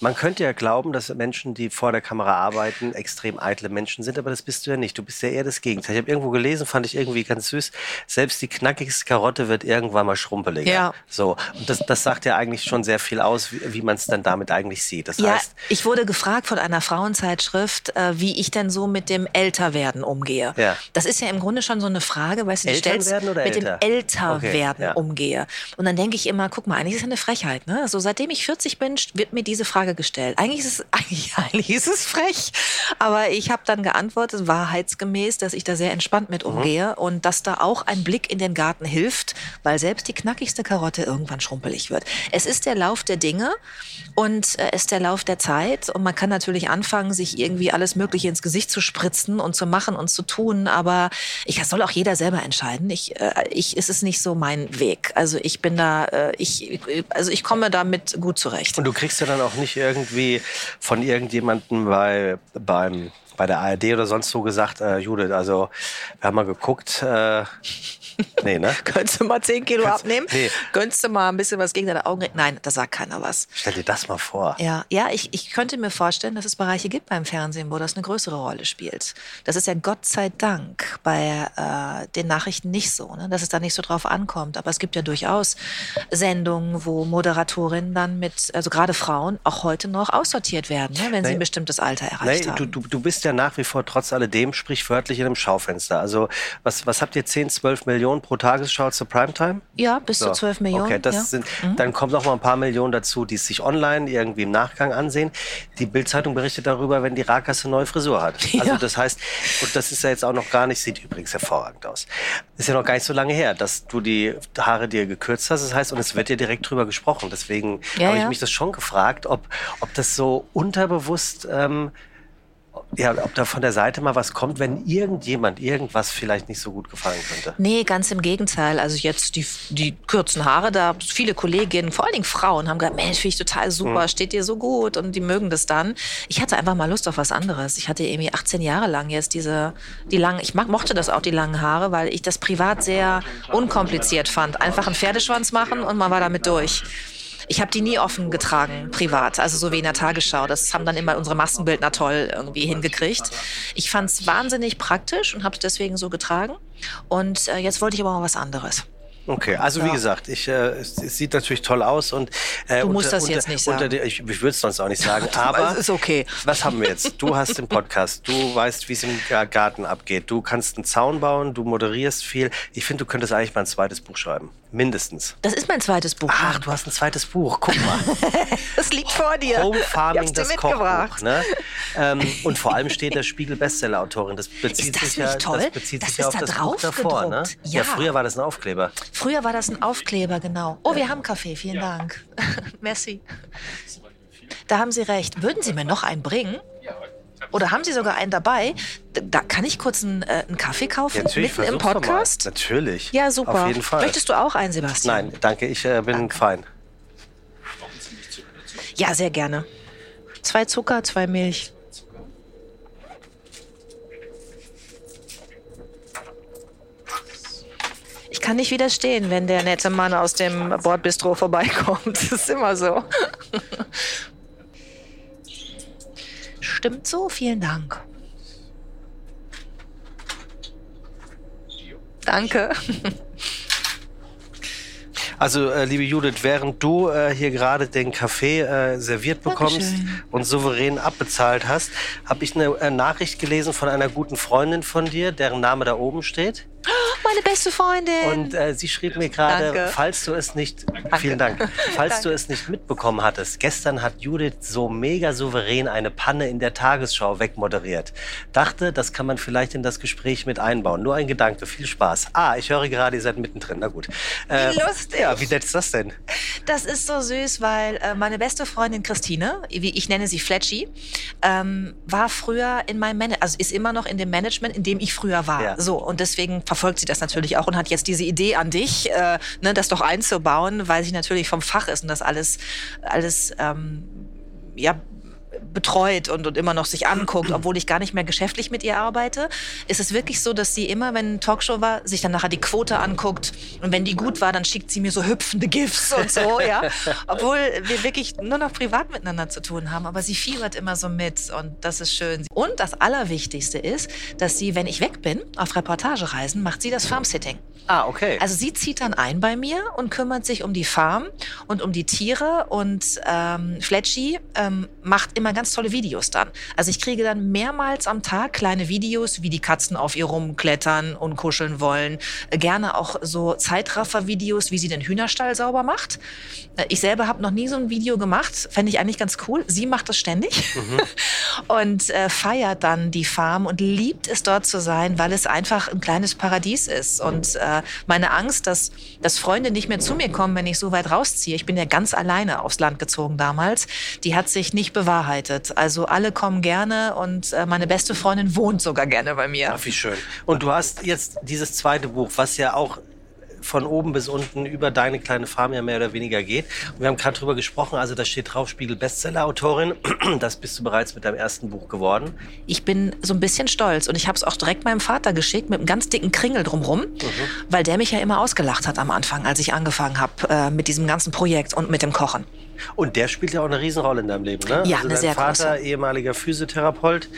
B: man könnte ja glauben, dass Menschen, die vor der Kamera arbeiten, extrem eitle Menschen sind, aber das bist du ja nicht. Du bist ja eher das Gegenteil. Ich habe irgendwo gelesen, fand ich irgendwie ganz süß. Selbst die knackigste Karotte wird irgendwann mal schrumpeliger.
A: Ja.
B: So. Und das, das sagt ja eigentlich schon sehr viel aus, wie, wie man es dann damit eigentlich sieht. Das
A: Ja,
B: heißt,
A: ich wurde gefragt von einer Frauenzeitschrift, äh, wie ich denn so mit dem Älterwerden umgehe.
B: Ja.
A: Das ist ja im Grunde schon so eine Frage, weißt du, die stellst mit
B: älter?
A: dem Älterwerden
B: Okay, ja.
A: umgehe. Und dann denke ich immer, guck mal, eigentlich ist es eine Frechheit. Ne? So seitdem ich 40 bin, wird mir diese Frage gestellt. Eigentlich ist es, eigentlich, eigentlich ist es frech. Aber ich habe dann geantwortet, wahrheitsgemäß, dass ich da sehr entspannt mit
B: Mhm.
A: umgehe und dass da auch ein Blick in den Garten hilft, weil selbst die knackigste Karotte irgendwann schrumpelig wird. Es ist der Lauf der Dinge und äh, es ist der Lauf der Zeit und man kann natürlich anfangen, sich irgendwie alles Mögliche ins Gesicht zu spritzen und zu machen und zu tun, aber ich, das soll auch jeder selber entscheiden. Ich, äh, ich, es ist nicht so mein Weg. Also ich bin da, äh, ich, also ich komme damit gut zurecht.
B: und du kriegst ja dann auch nicht irgendwie von irgendjemandem bei, beim, bei der ARD oder sonst so gesagt, äh, Judith, also wir haben mal geguckt, äh, nee, ne?
A: Könntest du mal 10 Kilo
B: Kannst-
A: abnehmen?
B: nee.
A: Könntest du mal ein bisschen was gegen deine Augen reden? Nein, da sagt keiner was.
B: Stell dir das mal vor.
A: Ja, ja ich, ich könnte mir vorstellen, dass es Bereiche gibt beim Fernsehen, wo das eine größere Rolle spielt. Das ist ja Gott sei Dank bei äh, den Nachrichten nicht so, ne? dass es da nicht so drauf ankommt. Aber es gibt ja durchaus Sendungen, wo Moderatorinnen dann mit, also gerade Frauen, auch heute noch aussortiert werden, ne, wenn sie ein bestimmtes Alter erreicht
B: nee,
A: haben.
B: Du, du, du bist ja nach wie vor trotz alledem sprichwörtlich in einem Schaufenster. Also was, was habt ihr, 10, 12 Millionen pro Tagesschau zur Primetime?
A: Ja, bis so. zu 12 Millionen.
B: Okay, das
A: ja.
B: sind, mhm. dann kommen noch mal ein paar Millionen dazu, die es sich online irgendwie im Nachgang ansehen. Die Bildzeitung berichtet darüber, wenn die Rakasse neue Frisur hat. Ja. Also das heißt, und das ist ja jetzt auch noch gar nicht, sieht übrigens hervorragend aus. Ist ja noch gar nicht so lange her, dass du die Haare dir gekürzt hast. Das heißt, und es wird dir direkt drüber gesprochen. Deswegen ja, habe ich mich das schon gefragt, ob, ob das so unterbewusst ähm, ja, ob da von der Seite mal was kommt, wenn irgendjemand irgendwas vielleicht nicht so gut gefallen könnte.
A: Nee, ganz im Gegenteil. Also jetzt die, die kurzen Haare, da viele Kolleginnen, vor allen Dingen Frauen, haben gesagt, Mensch, finde ich total super, mhm. steht dir so gut und die mögen das dann. Ich hatte einfach mal Lust auf was anderes. Ich hatte irgendwie 18 Jahre lang jetzt diese, die langen, ich mag, mochte das auch, die langen Haare, weil ich das privat sehr unkompliziert fand. Einfach einen Pferdeschwanz machen und man war damit durch. Ich habe die nie offen getragen, privat, also so wie in der Tagesschau. Das haben dann immer unsere Massenbildner toll irgendwie hingekriegt. Ich fand es wahnsinnig praktisch und habe es deswegen so getragen. Und äh, jetzt wollte ich aber mal was anderes.
B: Okay, also ja. wie gesagt, ich, äh, es, es, sieht natürlich toll aus und
A: äh, du musst unter, das jetzt nicht sagen.
B: Die, ich, ich würde es sonst auch nicht sagen, aber
A: es ist okay.
B: Was haben wir jetzt? Du hast den Podcast, du weißt, wie es im Garten abgeht, du kannst einen Zaun bauen, du moderierst viel. Ich finde, du könntest eigentlich mal ein zweites Buch schreiben, mindestens.
A: Das ist mein zweites Buch.
B: Ach, du hast ein zweites Buch. Guck mal.
A: das liegt vor dir.
B: Home Farming, das Kochbuch. Ne? Ähm, und vor allem steht der Spiegel Bestseller-Autorin. Das bezieht
A: ist das
B: sich ja,
A: toll?
B: das bezieht
A: das
B: sich ja auf das Buch davor. Ne? Ja. ja, früher war das ein Aufkleber.
A: Früher war das ein Aufkleber, genau. Oh, wir haben Kaffee, vielen ja. Dank. Merci. Da haben Sie recht. Würden Sie mir noch einen bringen? Oder haben Sie sogar einen dabei? Da kann ich kurz einen, äh, einen Kaffee kaufen,
B: ja, mitten
A: im Podcast?
B: Natürlich.
A: Ja, super.
B: Auf jeden Fall.
A: Möchtest du auch einen, Sebastian?
B: Nein, danke, ich äh, bin danke. fein.
A: Ja, sehr gerne. Zwei Zucker, zwei Milch. Ich kann nicht widerstehen, wenn der nette Mann aus dem Bordbistro vorbeikommt. Das ist immer so. Stimmt so, vielen Dank. Danke.
B: Also, äh, liebe Judith, während du äh, hier gerade den Kaffee äh, serviert bekommst Dankeschön. und souverän abbezahlt hast, habe ich eine äh, Nachricht gelesen von einer guten Freundin von dir, deren Name da oben steht.
A: Meine beste Freundin.
B: Und äh, sie schrieb mir gerade, falls du es nicht, Danke. vielen Dank, falls Danke. du es nicht mitbekommen hattest, gestern hat Judith so mega souverän eine Panne in der Tagesschau wegmoderiert. Dachte, das kann man vielleicht in das Gespräch mit einbauen. Nur ein Gedanke, viel Spaß. Ah, ich höre gerade, ihr seid mittendrin. Na gut.
A: Äh, wie lustig.
B: Ja, wie nett ist das denn?
A: Das ist so süß, weil äh, meine beste Freundin Christine, wie ich nenne sie Fletchy, ähm, war früher in meinem Management, also ist immer noch in dem Management, in dem ich früher war. Ja. So und deswegen verfolgt sie das natürlich auch und hat jetzt diese Idee an dich, äh, ne, das doch einzubauen, weil sie natürlich vom Fach ist und das alles, alles ähm, ja betreut und, und immer noch sich anguckt, obwohl ich gar nicht mehr geschäftlich mit ihr arbeite, ist es wirklich so, dass sie immer, wenn Talkshow war, sich dann nachher die Quote anguckt und wenn die gut war, dann schickt sie mir so hüpfende GIFs und so, ja. Obwohl wir wirklich nur noch privat miteinander zu tun haben, aber sie fiebert immer so mit und das ist schön. Und das Allerwichtigste ist, dass sie, wenn ich weg bin, auf Reportagereisen, macht sie das Farmsitting.
B: Ah, okay.
A: Also sie zieht dann ein bei mir und kümmert sich um die Farm und um die Tiere und ähm, Fletchy ähm, macht immer ganz tolle Videos dann. Also ich kriege dann mehrmals am Tag kleine Videos, wie die Katzen auf ihr rumklettern und kuscheln wollen. Äh, gerne auch so Zeitraffer-Videos, wie sie den Hühnerstall sauber macht. Äh, ich selber habe noch nie so ein Video gemacht, fände ich eigentlich ganz cool. Sie macht das ständig mhm. und äh, feiert dann die Farm und liebt es dort zu sein, weil es einfach ein kleines Paradies ist und äh, meine Angst, dass, dass Freunde nicht mehr zu mir kommen, wenn ich so weit rausziehe. Ich bin ja ganz alleine aufs Land gezogen damals. Die hat sich nicht bewahrheitet. Also alle kommen gerne und äh, meine beste Freundin wohnt sogar gerne bei mir.
B: Ach, wie schön. Und du hast jetzt dieses zweite Buch, was ja auch von oben bis unten über deine kleine Farm ja mehr oder weniger geht. Und wir haben gerade drüber gesprochen, also da steht drauf Spiegel Bestseller-Autorin. Das bist du bereits mit deinem ersten Buch geworden.
A: Ich bin so ein bisschen stolz und ich habe es auch direkt meinem Vater geschickt mit einem ganz dicken Kringel drumrum, mhm. weil der mich ja immer ausgelacht hat am Anfang, als ich angefangen habe äh, mit diesem ganzen Projekt und mit dem Kochen.
B: Und der spielt ja auch eine Riesenrolle in deinem Leben, ne?
A: Ja,
B: also
A: eine
B: dein
A: sehr
B: Vater,
A: große.
B: ehemaliger Physiotherapeut.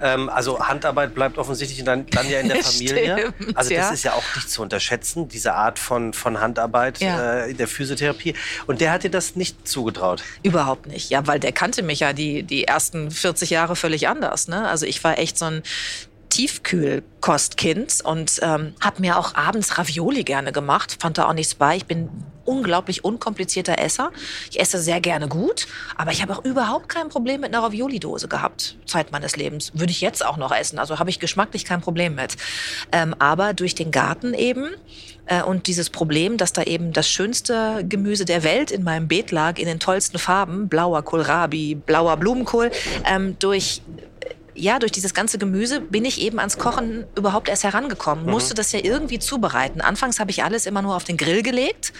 B: Ähm, also Handarbeit bleibt offensichtlich dann, dann ja in der Familie.
A: Stimmt,
B: also das
A: ja.
B: ist ja auch nicht zu unterschätzen, diese Art von, von Handarbeit
A: Ja.
B: äh, in der Physiotherapie. Und der hat dir das nicht zugetraut.
A: Überhaupt nicht. Ja, weil der kannte mich ja die, die ersten 40 Jahre völlig anders. Ne? Also ich war echt so ein Tiefkühlkostkind und ähm, habe mir auch abends Ravioli gerne gemacht. Fand da auch nichts bei. Ich bin unglaublich unkomplizierter Esser. Ich esse sehr gerne gut, aber ich habe auch überhaupt kein Problem mit einer Ravioli-Dose gehabt, Zeit meines Lebens. Würde ich jetzt auch noch essen, also habe ich geschmacklich kein Problem mit. Ähm, aber durch den Garten eben äh, und dieses Problem, dass da eben das schönste Gemüse der Welt in meinem Beet lag, in den tollsten Farben, blauer Kohlrabi, blauer Blumenkohl, ähm, durch ja, durch dieses ganze Gemüse bin ich eben ans Kochen überhaupt erst herangekommen. Musste das ja irgendwie zubereiten. Anfangs habe ich alles immer nur auf den Grill gelegt,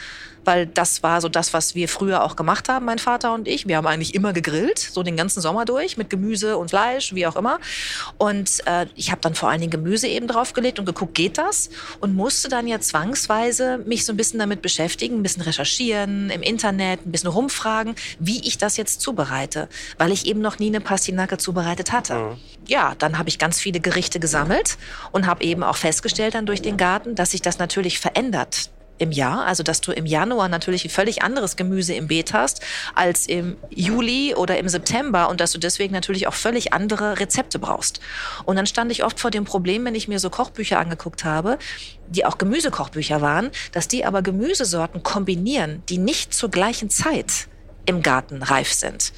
A: weil das war so das, was wir früher auch gemacht haben, mein Vater und ich. Wir haben eigentlich immer gegrillt, so den ganzen Sommer durch, mit Gemüse und Fleisch, wie auch immer. Und äh, ich habe dann vor allen Dingen Gemüse eben draufgelegt und geguckt, geht das? Und musste dann ja zwangsweise mich so ein bisschen damit beschäftigen, ein bisschen recherchieren, im Internet, ein bisschen rumfragen, wie ich das jetzt zubereite, weil ich eben noch nie eine Pastinake zubereitet hatte. Ja, dann habe ich ganz viele Gerichte gesammelt und habe eben auch festgestellt dann durch den Garten, dass sich das natürlich verändert im Jahr. Also, dass du im Januar natürlich ein völlig anderes Gemüse im Beet hast als im Juli oder im September und dass du deswegen natürlich auch völlig andere Rezepte brauchst. Und dann stand ich oft vor dem Problem, wenn ich mir so Kochbücher angeguckt habe, die auch Gemüsekochbücher waren, dass die aber Gemüsesorten kombinieren, die nicht zur gleichen Zeit im Garten reif sind.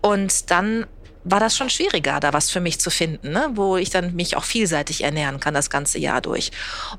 A: Und dann war das schon schwieriger, da was für mich zu finden, ne? wo ich dann mich auch vielseitig ernähren kann das ganze Jahr durch.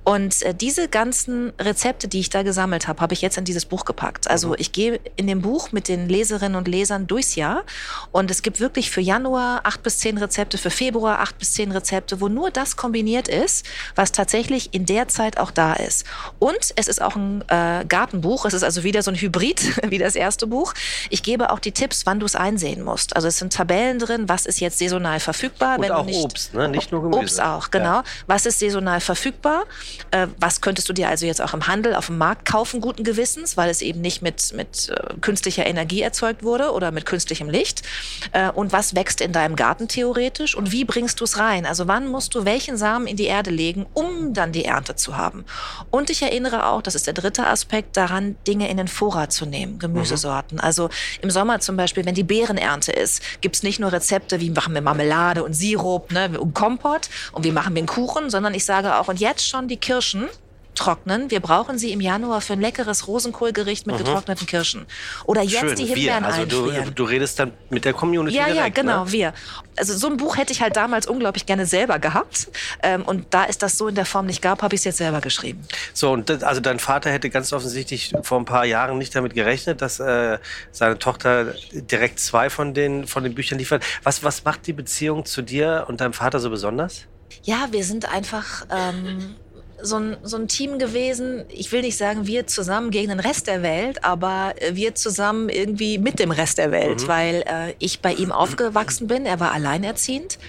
A: Und äh, diese ganzen Rezepte, die ich da gesammelt habe, habe ich jetzt in dieses Buch gepackt. Also ich gehe in dem Buch mit den Leserinnen und Lesern durchs Jahr und es gibt wirklich für Januar acht bis zehn Rezepte, für Februar acht bis zehn Rezepte, wo nur das kombiniert ist, was tatsächlich in der Zeit auch da ist. Und es ist auch ein äh, Gartenbuch, es ist also wieder so ein Hybrid wie das erste Buch. Ich gebe auch die Tipps, wann du es einsehen musst. Also es sind Tabellen drin, was ist jetzt saisonal verfügbar.
B: Und
A: wenn
B: auch
A: nicht,
B: Obst, ne? nicht nur Gemüse.
A: Obst auch, genau.
B: Ja.
A: Was ist saisonal verfügbar? Äh, was könntest du dir also jetzt auch im Handel, auf dem Markt kaufen, guten Gewissens, weil es eben nicht mit, mit äh, künstlicher Energie erzeugt wurde oder mit künstlichem Licht? Äh, und was wächst in deinem Garten theoretisch? Und wie bringst du es rein? Also wann musst du welchen Samen in die Erde legen, um dann die Ernte zu haben? Und ich erinnere auch, das ist der dritte Aspekt, daran, Dinge in den Vorrat zu nehmen, Gemüsesorten. Also im Sommer zum Beispiel, wenn die Beerenernte ist, gibt's nicht nur Rezepte, wie machen wir Marmelade und Sirup ne, und Kompott. Und wie machen wir einen Kuchen, sondern ich sage auch, und jetzt schon die Kirschen trocknen. Wir brauchen sie im Januar für ein leckeres Rosenkohlgericht mit getrockneten Kirschen. Oder jetzt
B: Schön,
A: die
B: wir.
A: Himbeeren
B: Also du,
A: einfrieren.
B: du redest dann mit der Community
A: Ja, ja,
B: direkt,
A: genau,
B: Ne?
A: wir. Also so ein Buch hätte ich halt damals unglaublich gerne selber gehabt. Ähm, und da es das so in der Form nicht gab, habe ich es jetzt selber geschrieben.
B: So, und das, also dein Vater hätte ganz offensichtlich vor ein paar Jahren nicht damit gerechnet, dass äh, seine Tochter direkt zwei von den, von den Büchern liefert. Was, was macht die Beziehung zu dir und deinem Vater so besonders?
A: Ja, wir sind einfach ähm, so, ein, so ein Team gewesen. Ich will nicht sagen, wir zusammen gegen den Rest der Welt, aber äh, wir zusammen irgendwie mit dem Rest der Welt, weil äh, ich bei ihm aufgewachsen bin. Er war alleinerziehend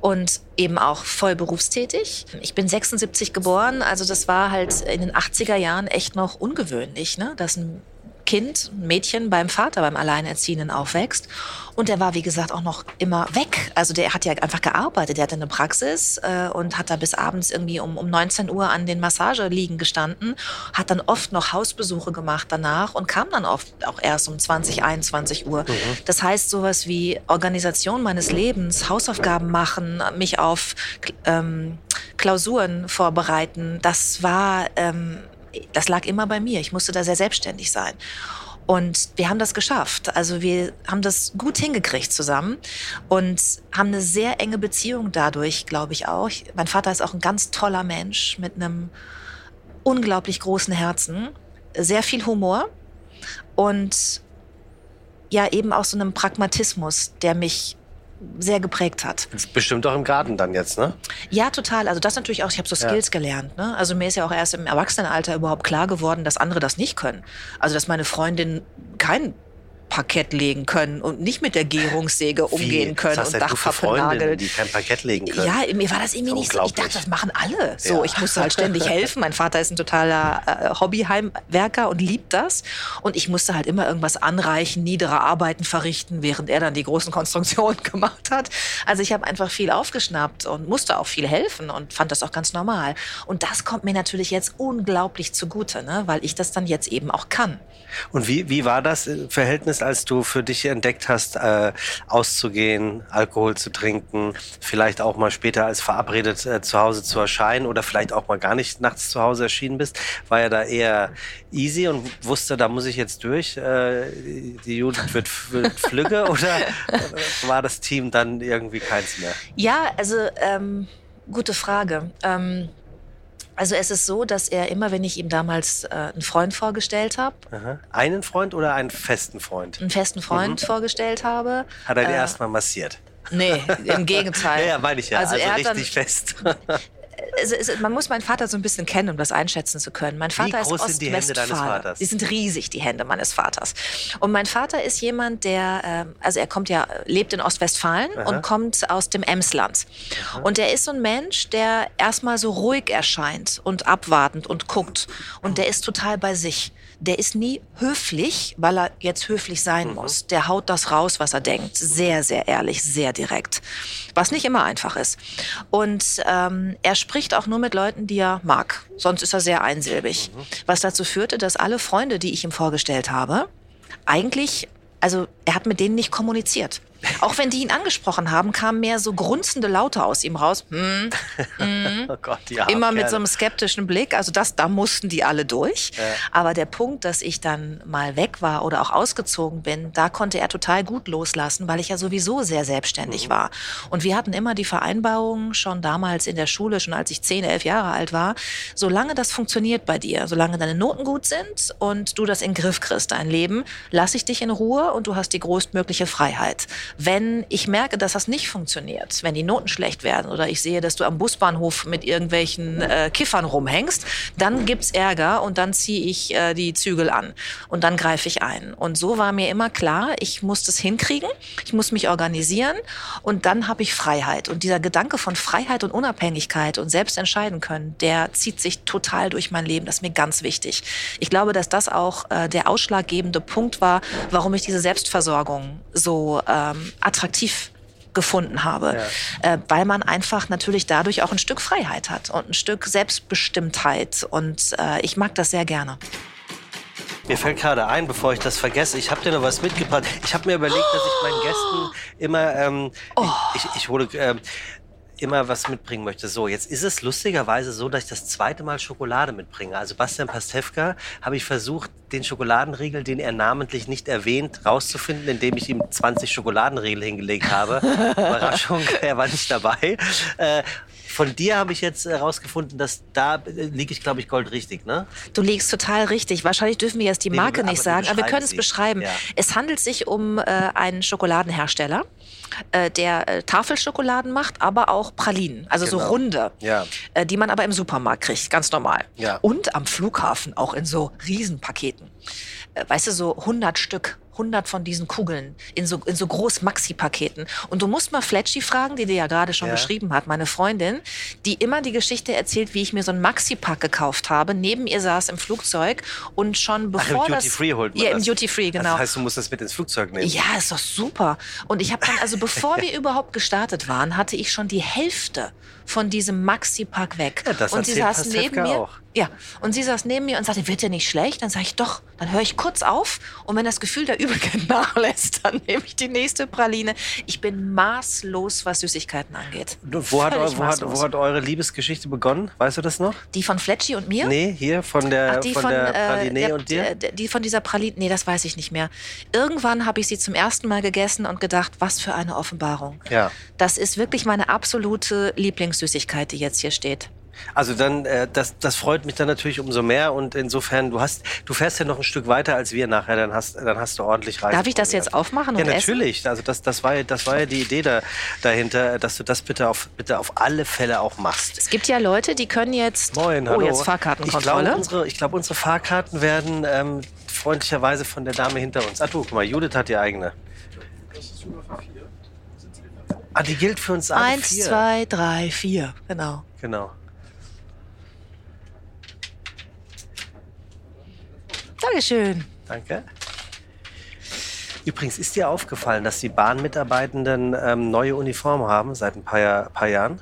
A: und eben auch voll berufstätig. Ich bin 76 geboren, also das war halt in den 80er Jahren echt noch ungewöhnlich, ne? dass ein Kind, ein Mädchen beim Vater, beim Alleinerziehenden aufwächst. Und der war, wie gesagt, auch noch immer weg. Also der hat ja einfach gearbeitet. Der hatte eine Praxis äh, und hat da bis abends irgendwie um, um 19 Uhr an den Massageliegen gestanden, hat dann oft noch Hausbesuche gemacht danach und kam dann oft auch erst um 20, 21 Uhr. Das heißt, sowas wie Organisation meines Lebens, Hausaufgaben machen, mich auf ähm, Klausuren vorbereiten, das war... Ähm, das lag immer bei mir. Ich musste da sehr selbstständig sein. Und wir haben das geschafft. Also wir haben das gut hingekriegt zusammen und haben eine sehr enge Beziehung dadurch, glaube ich auch. Mein Vater ist auch ein ganz toller Mensch mit einem unglaublich großen Herzen, sehr viel Humor und ja eben auch so einem Pragmatismus, der mich sehr geprägt hat.
B: Bestimmt auch im Garten dann jetzt, ne?
A: Ja, total. Also das natürlich auch, ich habe so Skills ja. gelernt. Ne? Also mir ist ja auch erst im Erwachsenenalter überhaupt klar geworden, dass andere das nicht können. Also dass meine Freundin kein Parkett legen können und nicht mit der Gärungssäge umgehen können
B: Was hast
A: und Dachpappe
B: die kein Parkett legen können?
A: Ja, mir war das irgendwie nicht so. Ich dachte, das machen alle. So,
B: Ja.
A: ich musste halt ständig helfen. Mein Vater ist ein totaler äh, Hobbyheimwerker und liebt das. Und ich musste halt immer irgendwas anreichen, niedere Arbeiten verrichten, während er dann die großen Konstruktionen gemacht hat. Also ich habe einfach viel aufgeschnappt und musste auch viel helfen und fand das auch ganz normal. Und das kommt mir natürlich jetzt unglaublich zugute, ne? weil ich das dann jetzt eben auch kann.
B: Und wie, wie war das im Verhältnis, als du für dich entdeckt hast, äh, auszugehen, Alkohol zu trinken, vielleicht auch mal später als verabredet äh, zu Hause zu erscheinen oder vielleicht auch mal gar nicht nachts zu Hause erschienen bist? War er da eher easy und wusste, da muss ich jetzt durch, äh, die Judith wird, wird flügge oder war das Team dann irgendwie keins mehr?
A: Ja, also ähm, gute Frage. Ähm, also es ist so, dass er immer, wenn ich ihm damals äh, einen Freund vorgestellt habe.
B: Einen Freund oder einen festen Freund?
A: einen festen Freund vorgestellt habe,
B: Hat er
A: Äh,
B: erstmal massiert?
A: nee, im Gegenteil.
B: Ja, ja, meine ich ja. Also,
A: Also hat dann-
B: richtig fest.
A: es, es, man muss meinen Vater so ein bisschen kennen, um das einschätzen zu können. Mein Vater
B: groß
A: ist
B: sind die Hände deines. Vaters?
A: Die sind riesig, die Hände meines Vaters. Und mein Vater ist jemand, der, ähm, also er kommt ja, lebt in Ostwestfalen und kommt aus dem Emsland. Und er ist so ein Mensch, der erstmal so ruhig erscheint und abwartend und guckt. Und der ist total bei sich. Der ist nie höflich, weil er jetzt höflich sein muss. Der haut das raus, was er denkt. Sehr, sehr ehrlich, sehr direkt. Was nicht immer einfach ist. Und ähm, er spricht auch nur mit Leuten, die er mag. Sonst ist er sehr einsilbig. Was dazu führte, dass alle Freunde, die ich ihm vorgestellt habe, eigentlich, also er hat mit denen nicht kommuniziert. Auch wenn die ihn angesprochen haben, kamen mehr so grunzende Laute aus ihm raus. Hm,
B: Oh Gott, ja.
A: immer mit so einem skeptischen Blick. Also das, da mussten die alle durch.
B: Ja.
A: Aber der Punkt, dass ich dann mal weg war oder auch ausgezogen bin, da konnte er total gut loslassen, weil ich ja sowieso sehr selbstständig
B: Mhm.
A: war. Und wir hatten immer die Vereinbarung, schon damals in der Schule, schon als ich 10, 11 Jahre alt war, solange das funktioniert bei dir, solange deine Noten gut sind und du das in den Griff kriegst, dein Leben, lass ich dich in Ruhe und du hast die größtmögliche Freiheit. Wenn ich merke, dass das nicht funktioniert, wenn die Noten schlecht werden oder ich sehe, dass du am Busbahnhof mit irgendwelchen äh, Kiffern rumhängst, dann gibt's Ärger und dann ziehe ich äh, die Zügel an und dann greife ich ein. Und so war mir immer klar, ich muss das hinkriegen, ich muss mich organisieren und dann habe ich Freiheit. Und dieser Gedanke von Freiheit und Unabhängigkeit und selbst entscheiden können, der zieht sich total durch mein Leben. Das ist mir ganz wichtig. Ich glaube, dass das auch äh, der ausschlaggebende Punkt war, warum ich diese Selbstversorgung so ähm, attraktiv gefunden habe, äh, weil man einfach natürlich dadurch auch ein Stück Freiheit hat und ein Stück Selbstbestimmtheit und äh, ich mag das sehr gerne.
B: Mir fällt gerade ein, bevor ich das vergesse, ich habe dir noch was mitgebracht. Ich habe mir überlegt, dass ich meinen Gästen immer, ähm,
A: Oh.
B: ich, ich, ich hole ähm, immer was mitbringen möchte. So, jetzt ist es lustigerweise so, dass ich das zweite Mal Schokolade mitbringe. Also Bastian Pastewka habe ich versucht, den Schokoladenriegel, den er namentlich nicht erwähnt, rauszufinden, indem ich ihm 20 Schokoladenriegel hingelegt habe. Überraschung, er war nicht dabei. Äh, von dir habe ich jetzt herausgefunden, dass da äh, liege ich, glaube ich, goldrichtig, ne?
A: Du liegst total richtig. Wahrscheinlich dürfen wir jetzt die
B: Nee,
A: Marke
B: aber
A: nicht
B: wir
A: sagen, aber wir können es beschreiben.
B: Ja.
A: Es handelt sich um äh, einen Schokoladenhersteller, äh, der äh, Tafelschokoladen macht, aber auch Pralinen, also so
B: Genau.
A: runde,
B: Ja.
A: äh, die man aber im Supermarkt kriegt, ganz normal.
B: Ja.
A: Und am Flughafen auch in so Riesenpaketen. Äh, weißt du, so 100 Stück. 100 von diesen Kugeln in so, in so groß Maxi-Paketen. Und du musst mal Fletchy fragen, die dir ja gerade schon
B: Ja.
A: beschrieben hat, meine Freundin, die immer die Geschichte erzählt, wie ich mir so ein Maxi-Pack gekauft habe. Neben ihr saß im Flugzeug und schon
B: Ach,
A: bevor
B: im
A: das...
B: Duty Free holt man
A: Ja,
B: das.
A: im Duty Free, genau.
B: Das heißt, du musst das mit ins Flugzeug nehmen.
A: Ja, ist doch super. Und ich habe dann, also bevor wir überhaupt gestartet waren, hatte ich schon die Hälfte von diesem Maxi-Pack weg.
B: Ja, das
A: und sie saß neben mir.
B: auch.
A: Ja, und sie saß neben mir und sagte, wird dir nicht schlecht? Dann sage ich, doch. Dann höre ich kurz auf und wenn das Gefühl der Übelkeit nachlässt, dann nehme ich die nächste Praline. Ich bin maßlos, was Süßigkeiten angeht.
B: Wo hat,
A: Völlig
B: eu- wo, hat, wo hat eure Liebesgeschichte begonnen? Weißt du das noch?
A: Die von Fletchy und mir?
B: Nee, hier von der,
A: Ach, die
B: von
A: von,
B: der
A: äh,
B: Praline
A: der,
B: und dir?
A: Die von dieser Praline, nee, das weiß ich nicht mehr. Irgendwann habe ich sie zum ersten Mal gegessen und gedacht, was für eine Offenbarung.
B: Ja.
A: Das ist wirklich meine absolute Lieblingssüßigkeit, die jetzt hier steht.
B: Also dann, äh, das, das freut mich dann natürlich umso mehr und insofern, du hast, du fährst ja noch ein Stück weiter als wir nachher, dann hast, dann hast du ordentlich Reise.
A: Darf ich das jetzt aufmachen
B: Ja,
A: und essen?
B: natürlich. Also das, das war, ja- das war ja die Idee da, dahinter, dass du das bitte auf, bitte auf alle Fälle auch machst.
A: Es gibt ja Leute, die können jetzt.
B: Moin,
A: oh,
B: hallo.
A: jetzt Fahrkartenkontrolle.
B: Ich glaube, unsere, ich glaub, unsere Fahrkarten werden ähm, freundlicherweise von der Dame hinter uns. Ach du, guck mal, Judith hat die eigene. Ah, die gilt für uns alle
A: Eins,
B: vier.
A: zwei, drei, vier. Genau.
B: Genau.
A: Dankeschön.
B: Danke. Übrigens, ist dir aufgefallen, dass die Bahnmitarbeitenden ähm, neue Uniformen haben seit ein paar, Jahr, paar Jahren?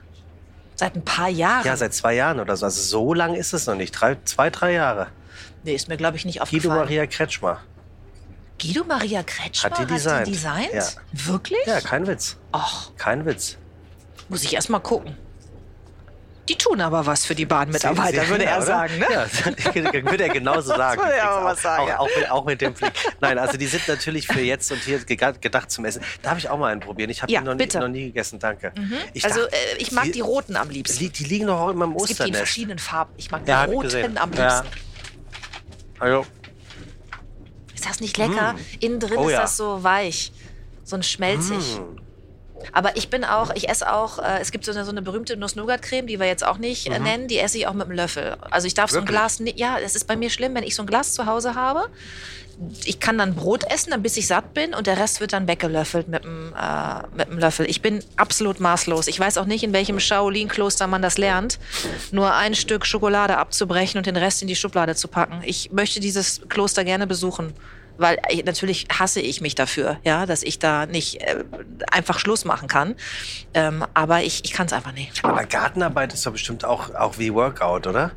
A: Seit ein paar Jahren.
B: Ja, seit zwei Jahren oder so. Also so lang ist es noch nicht. Drei, zwei, drei Jahre.
A: nee, ist mir, glaube ich, nicht
B: Guido
A: aufgefallen.
B: Maria Kretschmer.
A: Guido Maria Kretschmer
B: Hat die designt.
A: designt?
B: Ja.
A: Wirklich?
B: Ja, kein Witz.
A: Och,
B: Kein Witz.
A: muss ich erst mal gucken. Die tun aber was für die Bahnmitarbeiter, würde er sagen. Ne?
B: Ja, würde er genauso sagen.
A: würde er aber
B: Auch-
A: was sagen,
B: Auch, auch, mit, auch mit dem Blick. Nein, also die sind natürlich für jetzt und hier gedacht zum Essen. Darf ich auch mal einen probieren? Ich habe
A: Ja,
B: die noch nie, noch nie gegessen, danke. Ich
A: Also
B: dachte,
A: äh, ich mag die,
B: die,
A: roten am liebsten.
B: die, die liegen doch auch immer im
A: es gibt die in
B: Osternest.
A: verschiedenen Farben. Ich mag die
B: Ja,
A: roten am liebsten.
B: Also,
A: Ist das nicht lecker? Innen drin
B: Oh
A: ist das so weich, so ein schmelzig.
B: Mm.
A: Aber ich bin auch, ich esse auch, äh, es gibt so eine, so eine berühmte Nuss-Nougat-Creme, die wir jetzt auch nicht äh, nennen, die esse ich auch mit einem Löffel. Also ich darf so ein
B: Mhm. Wirklich?
A: Glas, ni- ja, es ist bei mir schlimm, wenn ich so ein Glas zu Hause habe. Ich kann dann Brot essen, dann bis ich satt bin und der Rest wird dann weggelöffelt mit einem, äh, mit Löffel. Ich bin absolut maßlos. Ich weiß auch nicht, in welchem Shaolin-Kloster man das lernt, nur ein Stück Schokolade abzubrechen und den Rest in die Schublade zu packen. Ich möchte dieses Kloster gerne besuchen. Weil natürlich hasse ich mich dafür, ja, dass ich da nicht äh, einfach Schluss machen kann. Ähm, aber ich, ich kann es einfach nicht.
B: Aber Gartenarbeit ist doch bestimmt auch, auch wie Workout, oder?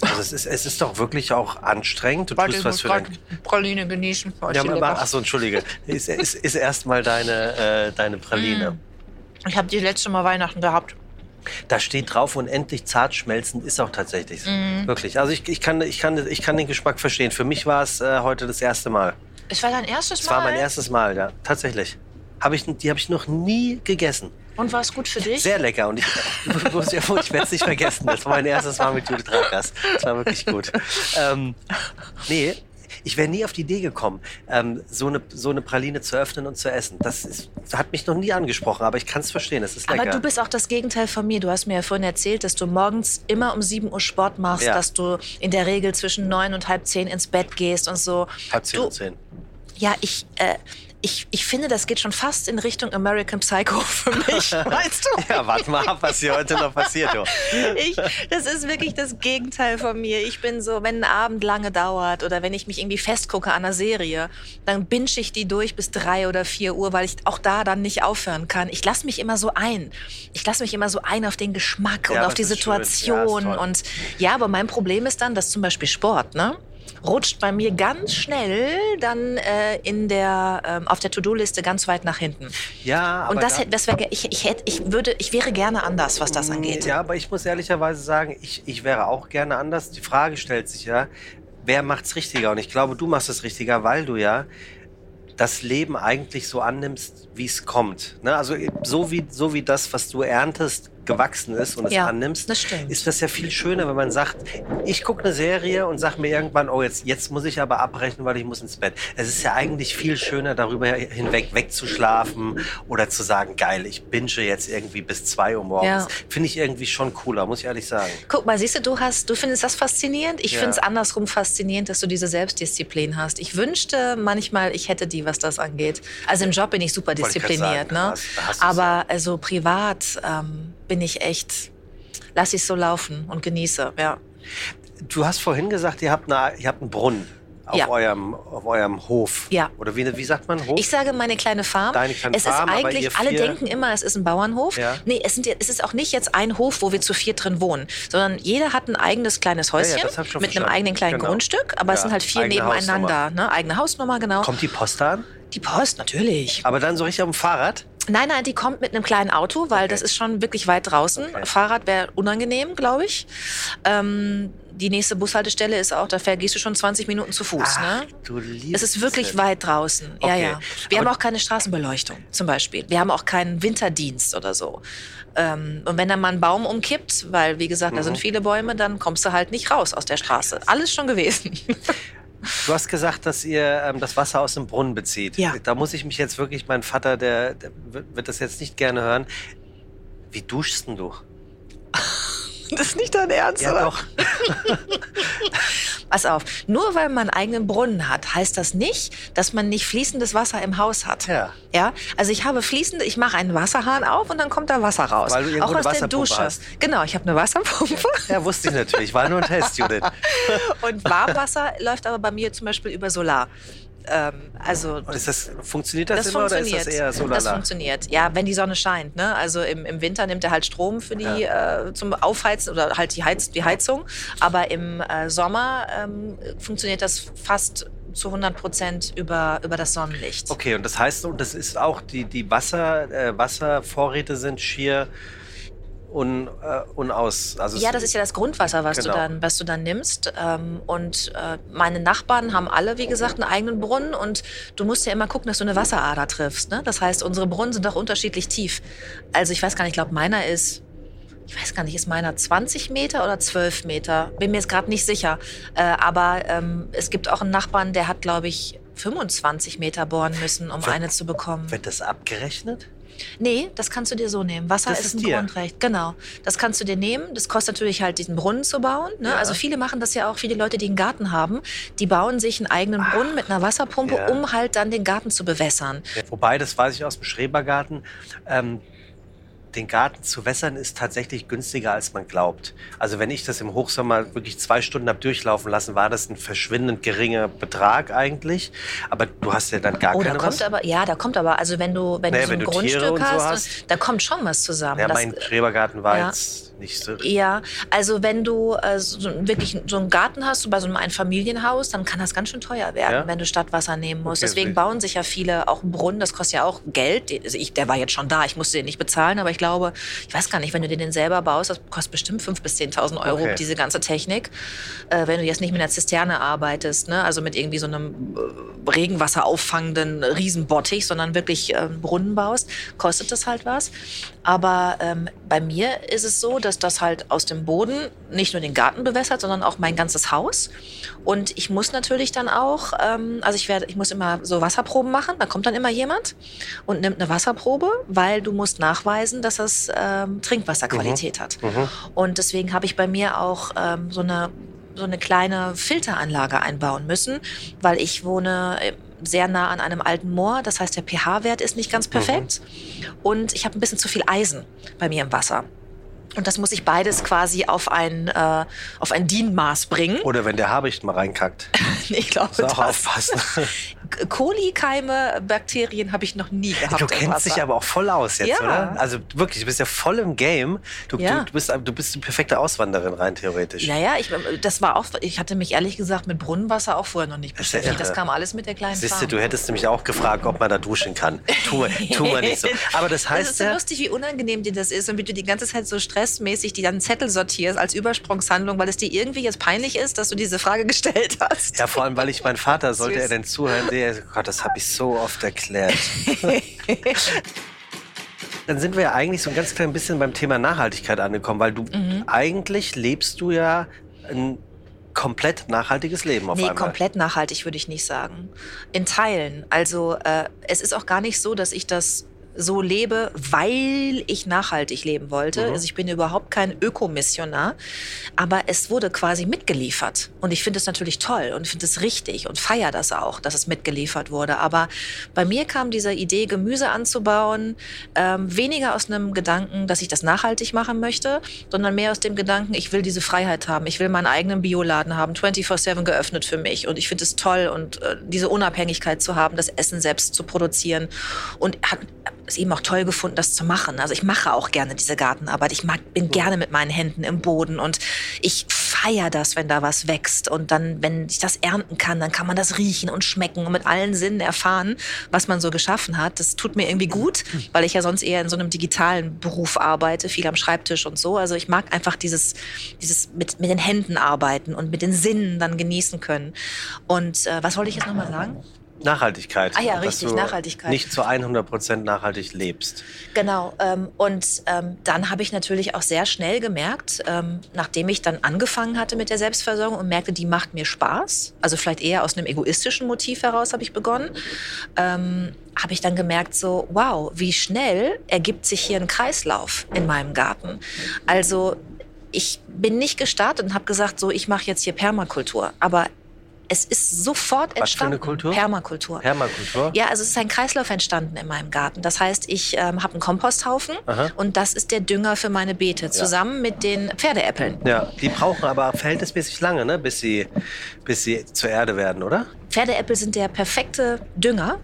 B: Also es ist, es ist doch wirklich auch anstrengend. Du tust was für dein...
A: Praline genießen.
B: Ja, aber, achso, entschuldige. Ist, ist, ist erstmal deine, äh, deine Praline.
A: Mm. Ich habe die letzte Mal Weihnachten gehabt.
B: Da steht drauf, unendlich zart schmelzend ist auch tatsächlich so.
A: Mm.
B: Wirklich. Also ich, ich, kann, ich, kann, ich kann den Geschmack verstehen. Für mich war es äh, heute das erste Mal.
A: Es war dein erstes
B: Es
A: Mal.
B: war mein erstes Mal, ja. Tatsächlich. Hab ich, die habe ich noch nie gegessen.
A: Und war es gut für dich?
B: Sehr lecker. Und ich, muss ja- ich werde es nicht vergessen. Das war mein erstes Mal mit Judith Rakas. Das war wirklich gut. Ähm, nee, ich wäre nie auf die Idee gekommen, ähm, so, eine, so eine Praline zu öffnen und zu essen. Das, ist, hat mich noch nie angesprochen, aber ich kann es verstehen. Es ist lecker.
A: Aber du bist auch das Gegenteil von mir. Du hast mir ja vorhin erzählt, dass du morgens immer um 7 Uhr Sport machst,
B: Ja.
A: dass du in der Regel zwischen neun und halb zehn ins Bett gehst und so.
B: Halb zehn
A: du,
B: und zehn.
A: Ja, ich, äh, ich, ich finde, das geht schon fast in Richtung American Psycho für mich, weißt du?
B: Ja, warte mal ab, was hier heute noch passiert. Du.
A: Ich, das ist wirklich das Gegenteil von mir. Ich bin so, wenn ein Abend lange dauert oder wenn ich mich irgendwie festgucke an einer Serie, dann binge ich die durch bis drei oder vier Uhr, weil ich auch da dann nicht aufhören kann. Ich lasse mich immer so ein. Ich lasse mich immer so ein auf den Geschmack und
B: Ja,
A: auf die.
B: Ja,
A: Situation.
B: toll.
A: und ja, aber mein Problem ist dann, dass zum Beispiel Sport, ne? Rutscht bei mir ganz schnell dann äh, in der ähm, auf der To-Do-Liste ganz weit nach hinten.
B: Ja, aber
A: Und das,
B: da-
A: das wäre ich, ich hätte ich würde ich wäre gerne anders, was das angeht.
B: Ja, aber ich muss ehrlicherweise sagen, ich, ich wäre auch gerne anders. Die Frage stellt sich ja, wer macht's richtiger? Und ich glaube, du machst es richtiger, weil du ja das Leben eigentlich so annimmst, wie es kommt. Ne? Also so wie, so wie das, was du erntest, gewachsen ist und es
A: Ja,
B: annimmst,
A: das
B: ist das ja viel schöner, wenn man sagt, ich gucke eine Serie und sag mir irgendwann, oh, jetzt, jetzt muss ich aber abbrechen, weil ich muss ins Bett. Es ist ja eigentlich viel schöner, darüber hinweg wegzuschlafen oder zu sagen, geil, ich binge jetzt irgendwie bis zwei Uhr morgens.
A: Ja.
B: Finde ich irgendwie schon cooler, muss ich ehrlich sagen.
A: Guck mal, siehst du, du hast, du findest das faszinierend. Ich
B: Ja.
A: finde es andersrum faszinierend, dass du diese Selbstdisziplin hast. Ich wünschte manchmal, ich hätte die, was das angeht. Also im Job bin ich super diszipliniert,
B: sagen,
A: ne?
B: hast- hast
A: Aber also privat ähm, bin ich echt, lass ich so laufen und genieße. Ja.
B: Du hast vorhin gesagt, ihr habt, eine, ihr habt einen Brunnen auf,
A: Ja.
B: eurem, auf eurem Hof.
A: Ja.
B: Oder wie, wie sagt man Hof?
A: Ich sage meine kleine Farm.
B: Deine kleine
A: es
B: Farm,
A: ist
B: aber
A: eigentlich, alle denken immer, es ist ein Bauernhof.
B: Ja.
A: Nee, es, sind, ja- es ist auch nicht jetzt ein Hof, wo wir zu vier drin wohnen, sondern jeder hat ein eigenes kleines
B: ja,
A: Häuschen
B: schon
A: mit einem
B: verstanden.
A: eigenen kleinen
B: Genau.
A: Grundstück, aber es
B: Ja,
A: sind halt vier
B: eigene
A: nebeneinander. Ne? Eigene Hausnummer, genau.
B: Kommt die Post an?
A: Die Post, natürlich.
B: Aber dann so richtig auf dem Fahrrad?
A: Nein, nein, die kommt mit einem kleinen Auto, weil das ist schon wirklich weit draußen.
B: Okay.
A: Fahrrad wäre unangenehm, glaube ich. Ähm, die nächste Bushaltestelle ist auch, da gehst du schon 20 Minuten zu Fuß.
B: Ach,
A: ne?
B: du liebst
A: Es ist wirklich weit draußen. Ja,
B: Okay.
A: ja. Wir
B: Aber-
A: haben auch keine Straßenbeleuchtung, zum Beispiel. Wir haben auch keinen Winterdienst oder so. Ähm, und wenn dann mal ein Baum umkippt, weil, wie gesagt, da
B: Mhm.
A: sind viele Bäume, dann kommst du halt nicht raus aus der Straße. Alles schon gewesen.
B: Du hast gesagt, dass ihr ähm, das Wasser aus dem Brunnen bezieht.
A: Ja.
B: Da muss ich mich jetzt wirklich, mein Vater, der, der wird wird das jetzt nicht gerne hören. Wie duschst denn du?
A: Das ist nicht dein Ernst,
B: Ja, doch.
A: Pass auf, nur weil man einen eigenen Brunnen hat, heißt das nicht, dass man nicht fließendes Wasser im Haus hat.
B: Ja.
A: Ja, also ich habe fließend, ich mache einen Wasserhahn auf und dann kommt da Wasser raus.
B: Weil du irgendwo
A: Auch
B: eine
A: aus der
B: Wasserpumpe
A: Dusche.
B: hast.
A: Genau, ich habe eine Wasserpumpe.
B: Ja, wusste ich natürlich. War nur ein Test, Judith.
A: Und Warmwasser läuft aber bei mir zum Beispiel über Solar. Ähm, also
B: das, funktioniert das,
A: das
B: immer
A: funktioniert.
B: oder ist das eher so
A: das
B: lala?
A: funktioniert. Ja, wenn die Sonne scheint. Ne? Also im, im Winter nimmt er halt Strom für die äh, zum Aufheizen oder halt die, Heiz, die Heizung. Aber im äh, Sommer ähm, funktioniert das fast zu 100 Prozent über, über das Sonnenlicht.
B: Okay, und das heißt, und das ist auch, die, die Wasser, äh, Wasservorräte sind schier un, äh, unaus. Also
A: Ja, das ist ja das Grundwasser, was,
B: Genau.
A: du, dann, was du dann nimmst. Ähm, und äh, meine Nachbarn haben alle, wie gesagt, einen eigenen Brunnen. Und du musst ja immer gucken, dass du eine Wasserader triffst. Ne? Das heißt, unsere Brunnen sind auch unterschiedlich tief. Also ich weiß gar nicht, ich glaube, meiner ist, ich weiß gar nicht, ist meiner 20 Meter oder 12 Meter? Bin mir jetzt gerade nicht sicher. Äh, aber ähm, es gibt auch einen Nachbarn, der hat, glaube ich, 25 Meter bohren müssen, um
B: Wird-
A: eine zu bekommen.
B: Wird das abgerechnet?
A: Nee, das kannst du dir so nehmen. Wasser ist,
B: ist
A: ein
B: dir?
A: Grundrecht. Genau. Das kannst du dir nehmen. Das kostet natürlich halt, diesen Brunnen zu bauen. Ne?
B: Ja.
A: Also viele machen das ja auch, viele Leute, die einen Garten haben, die bauen sich einen eigenen Brunnen mit einer Wasserpumpe,
B: ja.
A: um halt dann den Garten zu bewässern.
B: Wobei, das weiß ich aus dem Schrebergarten, ähm, den Garten zu wässern ist tatsächlich günstiger, als man glaubt. Also wenn ich das im Hochsommer wirklich zwei Stunden habe durchlaufen lassen, war das ein verschwindend geringer Betrag eigentlich. Aber du hast ja dann gar
A: Oh, da
B: keine
A: kommt
B: Wasser.
A: aber, ja, da kommt aber, also wenn du, wenn
B: Naja,
A: du so ein
B: wenn du
A: Grundstück
B: und so
A: hast,
B: hast.
A: da kommt schon was zusammen.
B: Ja,
A: Das-
B: mein Schrebergarten war
A: ja.
B: jetzt nicht so.
A: Ja, also wenn du äh, so, wirklich so einen Garten hast, so bei so einem Einfamilienhaus, dann kann das ganz schön teuer werden,
B: Ja?
A: wenn du Stadtwasser nehmen musst.
B: Okay,
A: Deswegen
B: okay.
A: bauen sich ja viele auch einen Brunnen, das kostet ja auch Geld. Also ich, der war jetzt schon da, ich musste den nicht bezahlen, aber ich glaube, ich weiß gar nicht, wenn du den selber baust, das kostet bestimmt 5.000 bis 10.000 Euro,
B: Okay.
A: diese ganze Technik. Äh, wenn du jetzt nicht mit einer Zisterne arbeitest, ne? also mit irgendwie so einem äh, Regenwasser auffangenden Riesenbottich, sondern wirklich äh, Brunnen baust, kostet das halt was. Aber ähm, bei mir ist es so, dass das halt aus dem Boden nicht nur den Garten bewässert, sondern auch mein ganzes Haus. Und ich muss natürlich dann auch, ähm, also ich werde, ich muss immer so Wasserproben machen. Da kommt dann immer jemand und nimmt eine Wasserprobe, weil du musst nachweisen, dass es ähm, Trinkwasserqualität hat.
B: Mhm.
A: Und deswegen habe ich bei mir auch ähm, so eine so eine kleine Filteranlage einbauen müssen, weil ich wohne äh, sehr nah an einem alten Moor. Das heißt, der pH-Wert ist nicht ganz perfekt. Und ich habe ein bisschen zu viel Eisen bei mir im Wasser. Und das muss ich beides quasi auf ein, äh, auf ein DIN-Maß bringen.
B: Oder wenn der Habicht mal reinkackt.
A: Ich glaube,
B: Muss auch
A: das.
B: aufpassen.
A: Kolikeime, Bakterien habe ich noch nie gehabt.
B: Du kennst dich aber auch voll aus jetzt,
A: Ja.
B: oder? Also wirklich, du bist ja voll im Game. Du,
A: Ja.
B: du, du, bist, du bist die perfekte Auswanderin rein theoretisch.
A: Naja, ich, das war auch, ich hatte mich ehrlich gesagt mit Brunnenwasser auch vorher noch nicht
B: Das ist ja
A: beschäftigt. Das kam alles mit der kleinen
B: Siehst du, du hättest nämlich auch gefragt, ob man da duschen kann. Tu, tu mal nicht so. Aber das
A: Das
B: heißt
A: ist so
B: ja,
A: lustig, wie unangenehm dir das ist und wie du die ganze Zeit so stressmäßig die dann Zettel sortierst als Übersprungshandlung, weil es dir irgendwie jetzt peinlich ist, dass du diese Frage gestellt hast.
B: ja, vor allem, weil ich mein Vater, sollte
A: Süß.
B: er denn zuhören, der, Gott, das habe ich so oft erklärt. Dann sind wir ja eigentlich so ein ganz klein bisschen beim Thema Nachhaltigkeit angekommen, weil du
A: Mhm.
B: eigentlich lebst du ja ein komplett nachhaltiges Leben auf
A: Nee,
B: einmal.
A: komplett nachhaltig würde ich nicht sagen. In Teilen. Also äh, es ist auch gar nicht so, dass ich das so lebe, weil ich nachhaltig leben wollte.
B: Mhm.
A: Also ich bin überhaupt kein Ökomissionar, aber es wurde quasi mitgeliefert. Und ich finde es natürlich toll und finde es richtig und feiere das auch, dass es mitgeliefert wurde. Aber bei mir kam diese Idee, Gemüse anzubauen, ähm, weniger aus einem Gedanken, dass ich das nachhaltig machen möchte, sondern mehr aus dem Gedanken, ich will diese Freiheit haben. Ich will meinen eigenen Bioladen haben, 24-7 geöffnet für mich. Und ich finde es toll und äh, diese Unabhängigkeit zu haben, das Essen selbst zu produzieren. Und hat es eben auch toll gefunden, das zu machen. Also ich mache auch gerne diese Gartenarbeit. Ich mag, bin gerne mit meinen Händen im Boden und ich feiere das, wenn da was wächst. Und dann, wenn ich das ernten kann, dann kann man das riechen und schmecken und mit allen Sinnen erfahren, was man so geschaffen hat. Das tut mir irgendwie gut, weil ich ja sonst eher in so einem digitalen Beruf arbeite, viel am Schreibtisch und so. Also ich mag einfach dieses, dieses mit, mit den Händen arbeiten und mit den Sinnen dann genießen können. Und äh, was wollte ich jetzt nochmal sagen?
B: Nachhaltigkeit.
A: Ah ja, richtig,
B: du
A: Nachhaltigkeit.
B: Nicht zu 100% nachhaltig lebst.
A: Genau. Ähm, und ähm, dann habe ich natürlich auch sehr schnell gemerkt, ähm, nachdem ich dann angefangen hatte mit der Selbstversorgung und merkte, die macht mir Spaß, also vielleicht eher aus einem egoistischen Motiv heraus habe ich begonnen, ähm, habe ich dann gemerkt, so, wow, wie schnell ergibt sich hier ein Kreislauf in meinem Garten. Also ich bin nicht gestartet und habe gesagt, so ich mache jetzt hier Permakultur. Aber es ist sofort entstanden. Was für
B: eine Kultur?
A: Permakultur.
B: Permakultur?
A: Ja, also es ist ein Kreislauf entstanden in meinem Garten. Das heißt, ich ähm, habe einen Komposthaufen Aha. und das ist der Dünger für meine Beete, zusammen ja. mit den Pferdeäppeln.
B: Ja, die brauchen aber verhältnismäßig lange, ne? bis, sie, bis sie zur Erde werden, oder?
A: Pferdeäppel sind der perfekte Dünger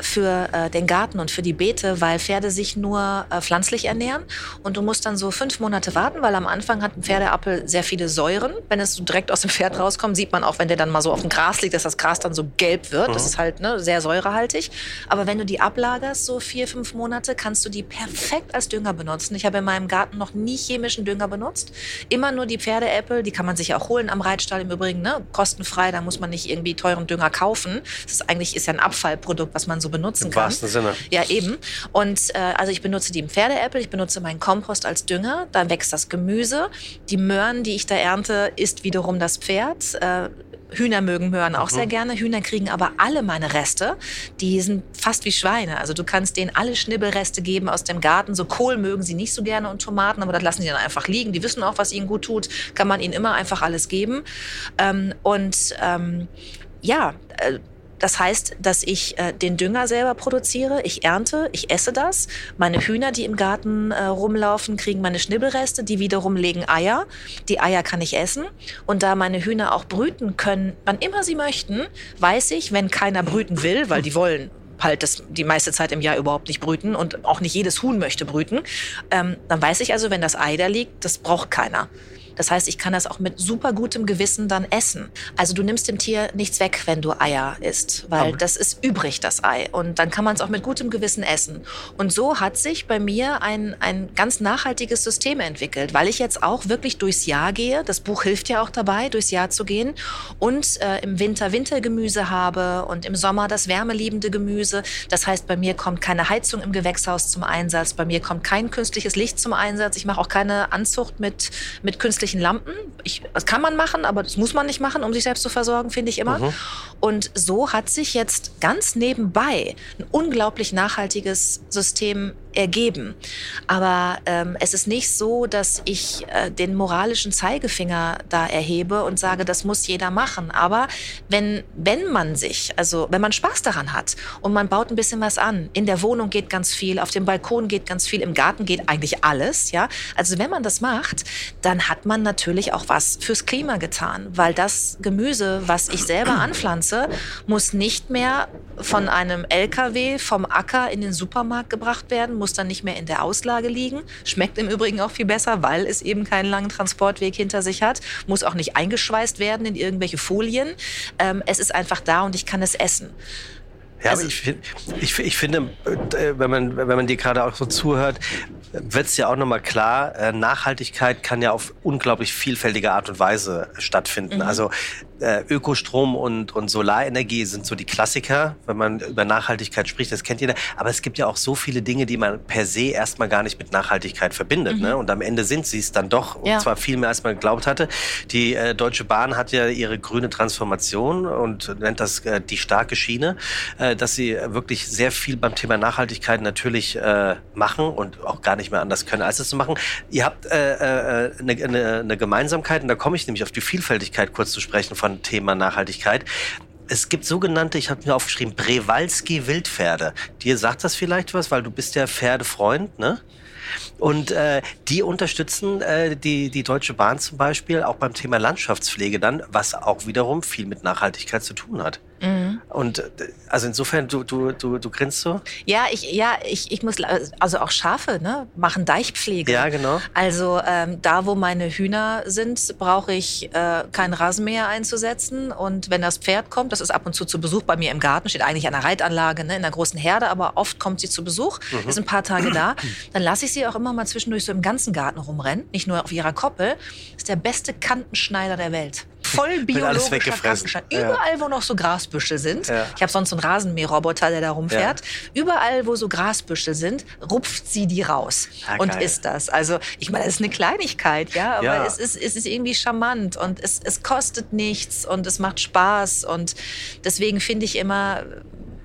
A: für äh, den Garten und für die Beete, weil Pferde sich nur äh, pflanzlich ernähren. Und du musst dann so fünf Monate warten, weil am Anfang hat ein Pferdeappel sehr viele Säuren. Wenn es so direkt aus dem Pferd rauskommt, sieht man auch, wenn der dann mal so auf dem Gras liegt, dass das Gras dann so gelb wird. Mhm. Das ist halt ne, sehr säurehaltig. Aber wenn du die ablagerst, so vier, fünf Monate, kannst du die perfekt als Dünger benutzen. Ich habe in meinem Garten noch nie chemischen Dünger benutzt. Immer nur die Pferdeäppel, die kann man sich auch holen am Reitstall im Übrigen, ne? kostenfrei. Da muss man nicht irgendwie teuren Dünger kaufen. Das ist eigentlich ist ja ein Abfallprodukt, was man so so benutzen
B: Im
A: kann. Im
B: wahrsten Sinne.
A: Ja, eben. Und äh, also ich benutze die Pferdeäppel, ich benutze meinen Kompost als Dünger, dann wächst das Gemüse. Die Möhren, die ich da ernte, isst wiederum das Pferd. Äh, Hühner mögen Möhren auch mhm. sehr gerne. Hühner kriegen aber alle meine Reste. Die sind fast wie Schweine. Also du kannst denen alle Schnibbelreste geben aus dem Garten. So Kohl mögen sie nicht so gerne und Tomaten, aber das lassen sie dann einfach liegen. Die wissen auch, was ihnen gut tut. Kann man ihnen immer einfach alles geben. Ähm, und ähm, ja, äh, das heißt, dass ich äh, den Dünger selber produziere, ich ernte, ich esse das. Meine Hühner, die im Garten äh, rumlaufen, kriegen meine Schnibbelreste, die wiederum legen Eier. Die Eier kann ich essen. Und da meine Hühner auch brüten können, wann immer sie möchten, weiß ich, wenn keiner brüten will, weil die wollen halt das die meiste Zeit im Jahr überhaupt nicht brüten und auch nicht jedes Huhn möchte brüten, ähm, dann weiß ich also, wenn das Ei da liegt, das braucht keiner. Das heißt, ich kann das auch mit super gutem Gewissen dann essen. Also du nimmst dem Tier nichts weg, wenn du Eier isst, weil Aber das ist übrig, das Ei. Und dann kann man es auch mit gutem Gewissen essen. Und so hat sich bei mir ein, ein ganz nachhaltiges System entwickelt, weil ich jetzt auch wirklich durchs Jahr gehe. Das Buch hilft ja auch dabei, durchs Jahr zu gehen. Und äh, im Winter Wintergemüse habe und im Sommer das wärmeliebende Gemüse. Das heißt, bei mir kommt keine Heizung im Gewächshaus zum Einsatz. Bei mir kommt kein künstliches Licht zum Einsatz. Ich mache auch keine Anzucht mit, mit künstlichem künstlichen Lampen. Ich, das kann man machen, aber das muss man nicht machen, um sich selbst zu versorgen, finde ich immer. Mhm. Und so hat sich jetzt ganz nebenbei ein unglaublich nachhaltiges System ergeben. Aber ähm, es ist nicht so, dass ich äh, den moralischen Zeigefinger da erhebe und sage, das muss jeder machen. Aber wenn, wenn man sich, also wenn man Spaß daran hat und man baut ein bisschen was an, in der Wohnung geht ganz viel, auf dem Balkon geht ganz viel, im Garten geht eigentlich alles, ja. Also wenn man das macht, dann hat man natürlich auch was fürs Klima getan, weil das Gemüse, was ich selber anpflanze, muss nicht mehr von einem LKW vom Acker in den Supermarkt gebracht werden, muss dann nicht mehr in der Auslage liegen. Schmeckt im Übrigen auch viel besser, weil es eben keinen langen Transportweg hinter sich hat. Muss auch nicht eingeschweißt werden in irgendwelche Folien. Ähm, es ist einfach da und ich kann es essen.
B: Ja, also, ich, ich, ich finde, äh, wenn man, wenn man dir gerade auch so zuhört, wird es ja auch nochmal klar, äh, Nachhaltigkeit kann ja auf unglaublich vielfältige Art und Weise stattfinden. Mhm. Also äh, Ökostrom und, und Solarenergie sind so die Klassiker, wenn man über Nachhaltigkeit spricht, das kennt jeder. Aber es gibt ja auch so viele Dinge, die man per se erstmal gar nicht mit Nachhaltigkeit verbindet. Mhm. Ne? Und am Ende sind sie es dann doch, ja. und zwar viel mehr, als man geglaubt hatte. Die äh, Deutsche Bahn hat ja ihre grüne Transformation und nennt das äh, die starke Schiene, äh, dass sie wirklich sehr viel beim Thema Nachhaltigkeit natürlich äh, machen und auch gar nicht mehr anders können, als es zu machen. Ihr habt äh, äh, eine, eine, eine Gemeinsamkeit, und da komme ich nämlich auf die Vielfältigkeit kurz zu sprechen von von Thema Nachhaltigkeit. Es gibt sogenannte, ich habe mir aufgeschrieben, Brewalski Wildpferde. Dir sagt das vielleicht was, weil du bist ja Pferdefreund, ne? Und äh, die unterstützen äh, die, die Deutsche Bahn zum Beispiel auch beim Thema Landschaftspflege dann, was auch wiederum viel mit Nachhaltigkeit zu tun hat. Mhm. Und äh, also insofern, du, du, du, du grinst so?
A: Ja, ich, ja, ich, ich muss, also auch Schafe ne, machen Deichpflege.
B: Ja, genau.
A: Also ähm, da, wo meine Hühner sind, brauche ich äh, kein Rasenmäher einzusetzen. Und wenn das Pferd kommt, das ist ab und zu zu Besuch bei mir im Garten, steht eigentlich an der Reitanlage, ne, in einer großen Herde, aber oft kommt sie zu Besuch, mhm. ist ein paar Tage da. Dann lasse ich sie auch immer mal zwischendurch so im ganzen Garten rumrennen, nicht nur auf ihrer Koppel. Ist der beste Kantenschneider der Welt voll biologischer Kantenschneid. Überall, wo noch so Grasbüsche sind. Ich habe sonst so einen Rasenmäherroboter, der da rumfährt. Überall, wo so Grasbüsche sind, rupft sie die raus ja, und isst das. Also ich meine, das ist eine Kleinigkeit, ja, aber es, ist, es ist irgendwie charmant und es, es kostet nichts und es macht Spaß und deswegen finde ich immer,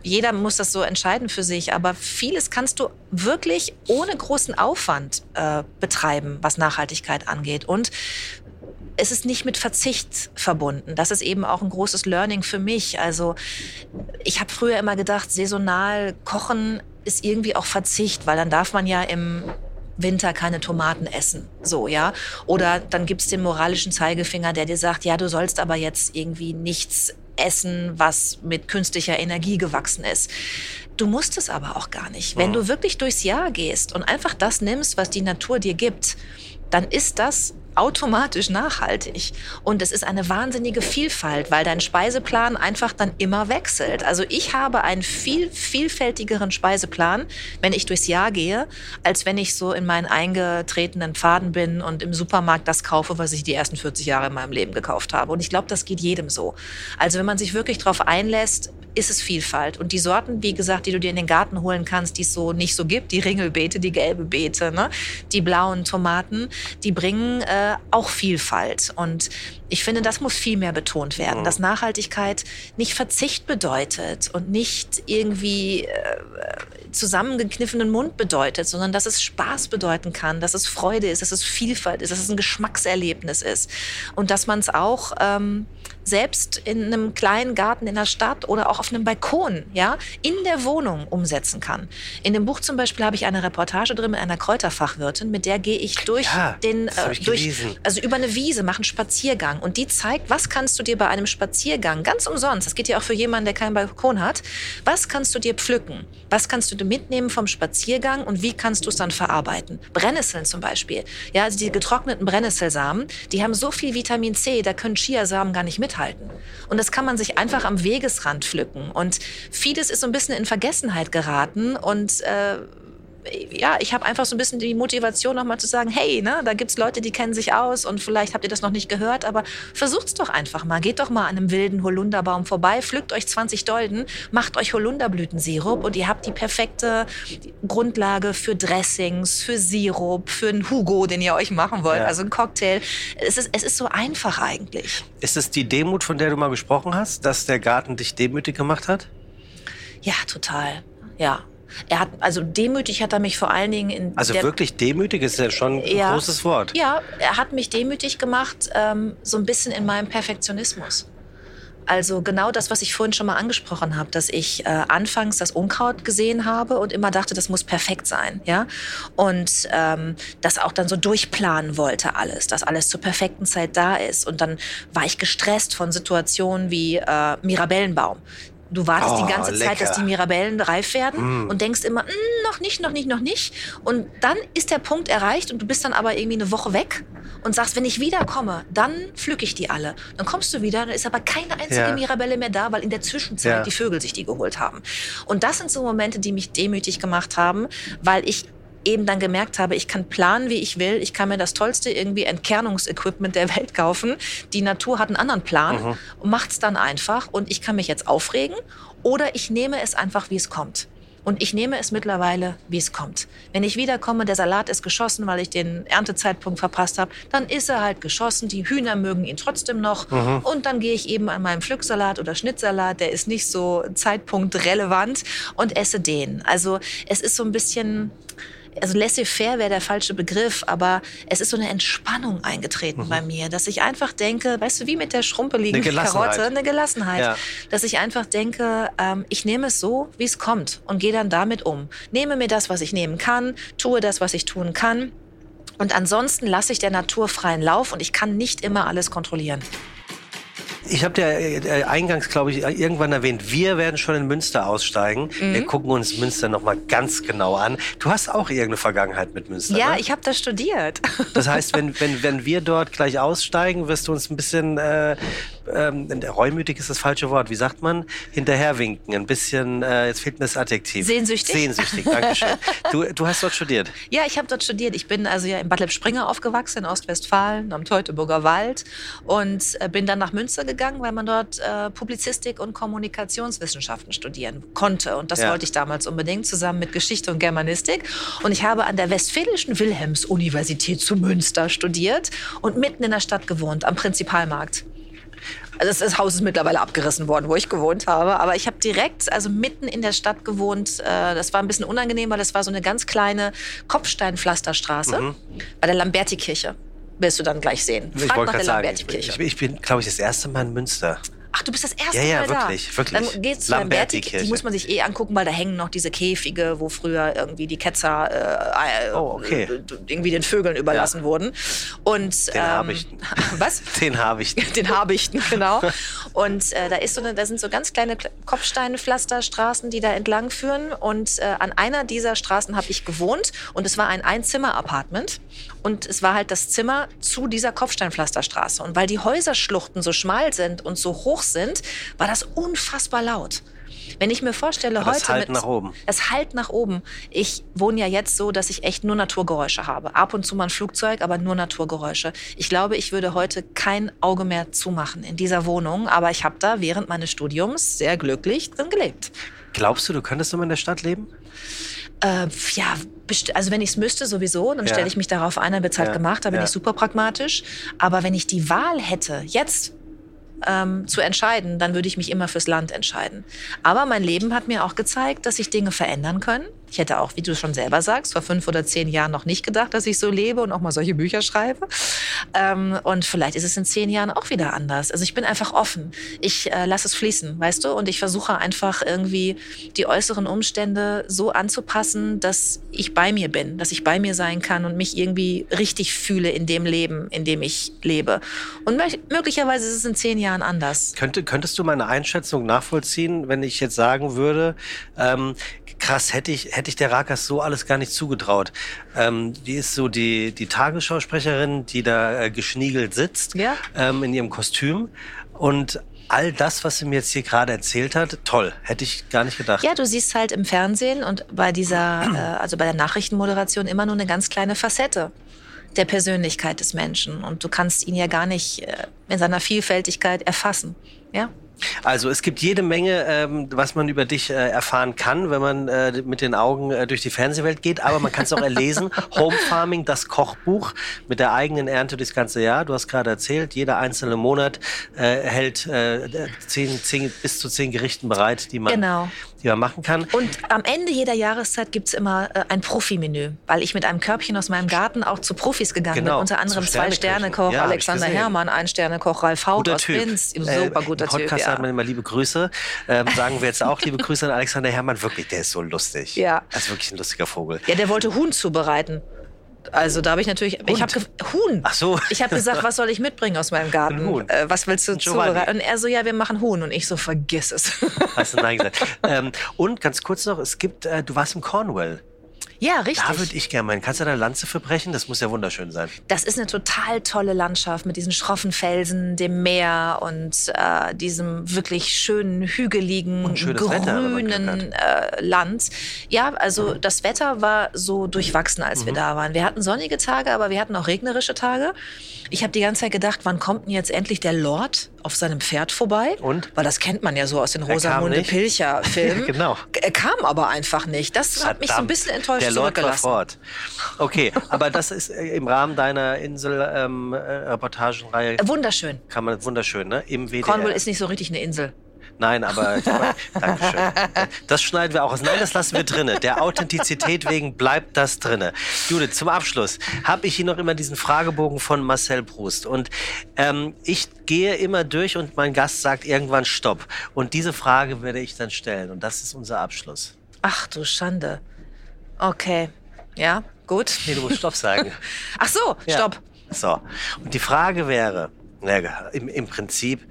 A: jeder muss das so entscheiden für sich, aber vieles kannst du wirklich ohne großen Aufwand äh, betreiben, was Nachhaltigkeit angeht. Und es ist nicht mit Verzicht verbunden. Das ist eben auch ein großes Learning für mich. Also ich habe früher immer gedacht, saisonal kochen ist irgendwie auch Verzicht, weil dann darf man ja im Winter keine Tomaten essen. So, ja. Oder dann gibt's den moralischen Zeigefinger, der dir sagt, ja, du sollst aber jetzt irgendwie nichts essen, was mit künstlicher Energie gewachsen ist. Du musst es aber auch gar nicht. Wenn du wirklich durchs Jahr gehst und einfach das nimmst, was die Natur dir gibt, dann ist das automatisch nachhaltig. Und es ist eine wahnsinnige Vielfalt, weil dein Speiseplan einfach dann immer wechselt. Also ich habe einen viel vielfältigeren Speiseplan, wenn ich durchs Jahr gehe, als wenn ich so in meinen eingetretenen Pfaden bin und im Supermarkt das kaufe, was ich die ersten 40 Jahre in meinem Leben gekauft habe. Und ich glaube, das geht jedem so. Also wenn man sich wirklich darauf einlässt, ist es Vielfalt. Und die Sorten, wie gesagt, die du dir in den Garten holen kannst, die es so nicht so gibt, die Ringelbeete, die gelbe Beete, ne? die blauen Tomaten, die bringen äh, auch Vielfalt. Und ich finde, das muss viel mehr betont werden, mhm. dass Nachhaltigkeit nicht Verzicht bedeutet und nicht irgendwie äh, zusammengekniffenen Mund bedeutet, sondern dass es Spaß bedeuten kann, dass es Freude ist, dass es Vielfalt ist, dass es ein Geschmackserlebnis ist und dass man es auch ähm, selbst in einem kleinen Garten in der Stadt oder auch auf einem Balkon, ja, in der Wohnung umsetzen kann. In dem Buch zum Beispiel habe ich eine Reportage drin mit einer Kräuterfachwirtin, mit der gehe ich durch
B: ja,
A: den, äh, durch, also über eine Wiese, mache einen Spaziergang und die zeigt, was kannst du dir bei einem Spaziergang ganz umsonst, das geht ja auch für jemanden, der keinen Balkon hat, was kannst du dir pflücken? Was kannst du mitnehmen vom Spaziergang und wie kannst du es dann verarbeiten? Brennnesseln zum Beispiel, ja, also die getrockneten Brennnesselsamen, die haben so viel Vitamin C, da können Chiasamen gar nicht mithalten mithalten. Und das kann man sich einfach am Wegesrand pflücken. Und vieles ist so ein bisschen in Vergessenheit geraten und äh, ja, ich habe einfach so ein bisschen die Motivation nochmal zu sagen, hey, ne, da gibt's Leute, die kennen sich aus und vielleicht habt ihr das noch nicht gehört, aber versucht's doch einfach mal. Geht doch mal an einem wilden Holunderbaum vorbei, pflückt euch 20 Dolden, macht euch Holunderblütensirup und ihr habt die perfekte Grundlage für Dressings, für Sirup, für einen Hugo, den ihr euch machen wollt, ja. also ein Cocktail. Es ist, es ist so einfach eigentlich.
B: Ist es die Demut, von der du mal gesprochen hast, dass der Garten dich demütig gemacht hat?
A: Ja, total. Ja, er hat, also demütig hat er mich vor allen Dingen in.
B: Also wirklich demütig ist ja schon ein ja, großes Wort.
A: Ja, er hat mich demütig gemacht, ähm, so ein bisschen in meinem Perfektionismus. Also genau das, was ich vorhin schon mal angesprochen habe, dass ich äh, anfangs das Unkraut gesehen habe und immer dachte, das muss perfekt sein, ja, und ähm, das auch dann so durchplanen wollte alles, dass alles zur perfekten Zeit da ist. Und dann war ich gestresst von Situationen wie äh, Mirabellenbaum. Du wartest oh, die ganze lecker. Zeit, dass die Mirabellen reif werden mm. und denkst immer, mm, noch nicht, noch nicht, noch nicht. Und dann ist der Punkt erreicht und du bist dann aber irgendwie eine Woche weg und sagst, wenn ich wiederkomme, dann pflücke ich die alle. Dann kommst du wieder, dann ist aber keine einzige ja. Mirabelle mehr da, weil in der Zwischenzeit ja. die Vögel sich die geholt haben. Und das sind so Momente, die mich demütig gemacht haben, weil ich eben dann gemerkt habe, ich kann planen, wie ich will. Ich kann mir das tollste irgendwie Entkernungsequipment der Welt kaufen. Die Natur hat einen anderen Plan mhm. und macht es dann einfach. Und ich kann mich jetzt aufregen oder ich nehme es einfach, wie es kommt. Und ich nehme es mittlerweile, wie es kommt. Wenn ich wiederkomme, der Salat ist geschossen, weil ich den Erntezeitpunkt verpasst habe, dann ist er halt geschossen. Die Hühner mögen ihn trotzdem noch. Mhm. Und dann gehe ich eben an meinem Pflücksalat oder Schnittsalat, der ist nicht so zeitpunktrelevant, und esse den. Also es ist so ein bisschen also laissez-faire wäre der falsche Begriff, aber es ist so eine Entspannung eingetreten mhm. bei mir, dass ich einfach denke, weißt du, wie mit der schrumpeligen eine Karotte, eine Gelassenheit, ja. dass ich einfach denke, ähm, ich nehme es so, wie es kommt und gehe dann damit um. Nehme mir das, was ich nehmen kann, tue das, was ich tun kann. Und ansonsten lasse ich der Natur freien Lauf und ich kann nicht immer alles kontrollieren.
B: Ich habe dir äh, eingangs, glaube ich, irgendwann erwähnt, wir werden schon in Münster aussteigen. Mhm. Wir gucken uns Münster noch mal ganz genau an. Du hast auch irgendeine Vergangenheit mit Münster.
A: Ja,
B: ne?
A: ich habe das studiert.
B: Das heißt, wenn, wenn, wenn wir dort gleich aussteigen, wirst du uns ein bisschen äh, ähm, reumütig ist das falsche Wort. Wie sagt man? Hinterherwinken. Ein bisschen, äh, jetzt fehlt mir das Adjektiv.
A: Sehnsüchtig.
B: Sehnsüchtig, danke schön. Du, du hast dort studiert?
A: Ja, ich habe dort studiert. Ich bin also ja in Bad Lippspringe aufgewachsen, in Ostwestfalen, am Teutoburger Wald und äh, bin dann nach Münster gegangen, weil man dort äh, Publizistik und Kommunikationswissenschaften studieren konnte. Und das ja. wollte ich damals unbedingt, zusammen mit Geschichte und Germanistik. Und ich habe an der Westfälischen Wilhelms-Universität zu Münster studiert und mitten in der Stadt gewohnt, am Prinzipalmarkt. Also das Haus ist mittlerweile abgerissen worden, wo ich gewohnt habe. Aber ich habe direkt, also mitten in der Stadt gewohnt. Äh, das war ein bisschen unangenehm, weil das war so eine ganz kleine Kopfsteinpflasterstraße mhm. bei der Lamberti-Kirche. Wirst du dann gleich sehen.
B: Frag ich nach der Lamberti-Kirche. Ich, ich, bin, glaube ich, das erste Mal in Münster.
A: Ach, du bist das erste
B: ja, ja,
A: Mal
B: da. wirklich, wirklich.
A: Dann geht's zu Lamberti, die muss man sich eh angucken, weil da hängen noch diese Käfige, wo früher irgendwie die Ketzer äh,
B: oh, okay.
A: irgendwie den Vögeln überlassen ja. wurden. Und
B: den ähm, Habichten.
A: Was?
B: Den Habichten.
A: den Habichten, genau. Und äh, da ist so eine, da sind so ganz kleine Kopfsteinpflasterstraßen, die da entlang führen. Und äh, an einer dieser Straßen habe ich gewohnt und es war ein Einzimmer-Apartment. Und es war halt das Zimmer zu dieser Kopfsteinpflasterstraße. Und weil die Häuserschluchten so schmal sind und so hoch sind, war das unfassbar laut. Wenn ich mir vorstelle,
B: Aber
A: heute.
B: Es halt
A: mit,
B: nach oben.
A: Es halt nach oben. Ich wohne ja jetzt so, dass ich echt nur Naturgeräusche habe. Ab und zu mal ein Flugzeug, aber nur Naturgeräusche. Ich glaube, ich würde heute kein Auge mehr zumachen in dieser Wohnung. Aber ich habe da während meines Studiums sehr glücklich drin gelebt.
B: Glaubst du, du könntest immer in der Stadt leben?
A: Äh, ja, also wenn ich es müsste, sowieso, dann ja. stelle ich mich darauf ein, dann wird es halt ja. gemacht, da bin ja. ich super pragmatisch. Aber wenn ich die Wahl hätte, jetzt ähm, zu entscheiden, dann würde ich mich immer fürs Land entscheiden. Aber mein Leben hat mir auch gezeigt, dass sich Dinge verändern können. Ich hätte auch, wie du schon selber sagst, vor fünf oder zehn Jahren noch nicht gedacht, dass ich so lebe und auch mal solche Bücher schreibe. Ähm, und vielleicht ist es in zehn Jahren auch wieder anders. Also ich bin einfach offen. Ich äh, lasse es fließen, weißt du? Und ich versuche einfach irgendwie die äußeren Umstände so anzupassen, dass ich bei mir bin, dass ich bei mir sein kann und mich irgendwie richtig fühle in dem Leben, in dem ich lebe. Und möglicherweise ist es in zehn Jahren anders.
B: Könnte, könntest du meine Einschätzung nachvollziehen, wenn ich jetzt sagen würde, ähm, krass, hätte ich, hätte ich der Rakas so alles gar nicht zugetraut. Ähm, die ist so die, die Tagesschausprecherin, die da äh, geschniegelt sitzt ja. ähm, in ihrem Kostüm. Und all das, was sie mir jetzt hier gerade erzählt hat, toll, hätte ich gar nicht gedacht.
A: Ja, du siehst halt im Fernsehen und bei dieser, äh, also bei der Nachrichtenmoderation immer nur eine ganz kleine Facette der Persönlichkeit des Menschen und du kannst ihn ja gar nicht äh, in seiner Vielfältigkeit erfassen. Ja?
B: Also es gibt jede Menge, ähm, was man über dich äh, erfahren kann, wenn man äh, mit den Augen äh, durch die Fernsehwelt geht. Aber man kann es auch erlesen. Home Farming, das Kochbuch mit der eigenen Ernte das ganze Jahr. Du hast gerade erzählt, jeder einzelne Monat äh, hält äh, zehn, zehn, bis zu zehn Gerichten bereit, die man genau die man machen kann.
A: Und am Ende jeder Jahreszeit gibt es immer äh, ein Profimenü, weil ich mit einem Körbchen aus meinem Garten auch zu Profis gegangen genau, bin. Unter anderem zwei Sternekoch ja, Alexander Herrmann, ein Sternekoch Ralf Haut
B: aus typ. Binz.
A: Äh, Super guter
B: äh, Podcast
A: Typ.
B: Ja. hat man immer liebe Grüße. Ähm, sagen wir jetzt auch liebe Grüße an Alexander Herrmann. Wirklich, der ist so lustig.
A: Ja.
B: Das ist wirklich ein lustiger Vogel.
A: Ja, der wollte Huhn zubereiten. Also da habe ich natürlich, Hund. ich habe Huhn.
B: Ach so.
A: Ich habe gesagt, was soll ich mitbringen aus meinem Garten? Huhn. Äh, was willst du zubereiten? Und er so, ja, wir machen Huhn. Und ich so, vergiss es.
B: Hast du nein gesagt. ähm, und ganz kurz noch, es gibt, äh, du warst im Cornwall.
A: Ja, richtig.
B: Da würde ich gerne mal. Kannst du da eine Lanze verbrechen? Das muss ja wunderschön sein.
A: Das ist eine total tolle Landschaft mit diesen schroffen Felsen, dem Meer und äh, diesem wirklich schönen, hügeligen, grünen äh, Land. Ja, also mhm. das Wetter war so durchwachsen, als mhm. wir da waren. Wir hatten sonnige Tage, aber wir hatten auch regnerische Tage. Ich habe die ganze Zeit gedacht, wann kommt denn jetzt endlich der Lord auf seinem Pferd vorbei?
B: Und?
A: Weil das kennt man ja so aus den Rosamunde Pilcher-Filmen.
B: genau.
A: Er kam aber einfach nicht. Das Verdammt. hat mich so ein bisschen enttäuscht
B: der Lord war fort. Okay, aber das ist äh, im Rahmen deiner Insel-Reportagenreihe.
A: Ähm, äh, wunderschön.
B: Kann man wunderschön, ne? Im WDR.
A: Cornwall ist nicht so richtig eine Insel.
B: Nein, aber, aber Dankeschön. Das schneiden wir auch aus. Nein, das lassen wir drinne. Der Authentizität wegen bleibt das drinne. Judith, zum Abschluss habe ich hier noch immer diesen Fragebogen von Marcel Proust. Und ähm, ich gehe immer durch und mein Gast sagt irgendwann Stopp. Und diese Frage werde ich dann stellen. Und das ist unser Abschluss.
A: Ach du Schande. Okay. Ja, gut.
B: Nee, du musst Stopp sagen.
A: Ach so, ja. Stopp.
B: So. Und die Frage wäre, ja, im, im Prinzip,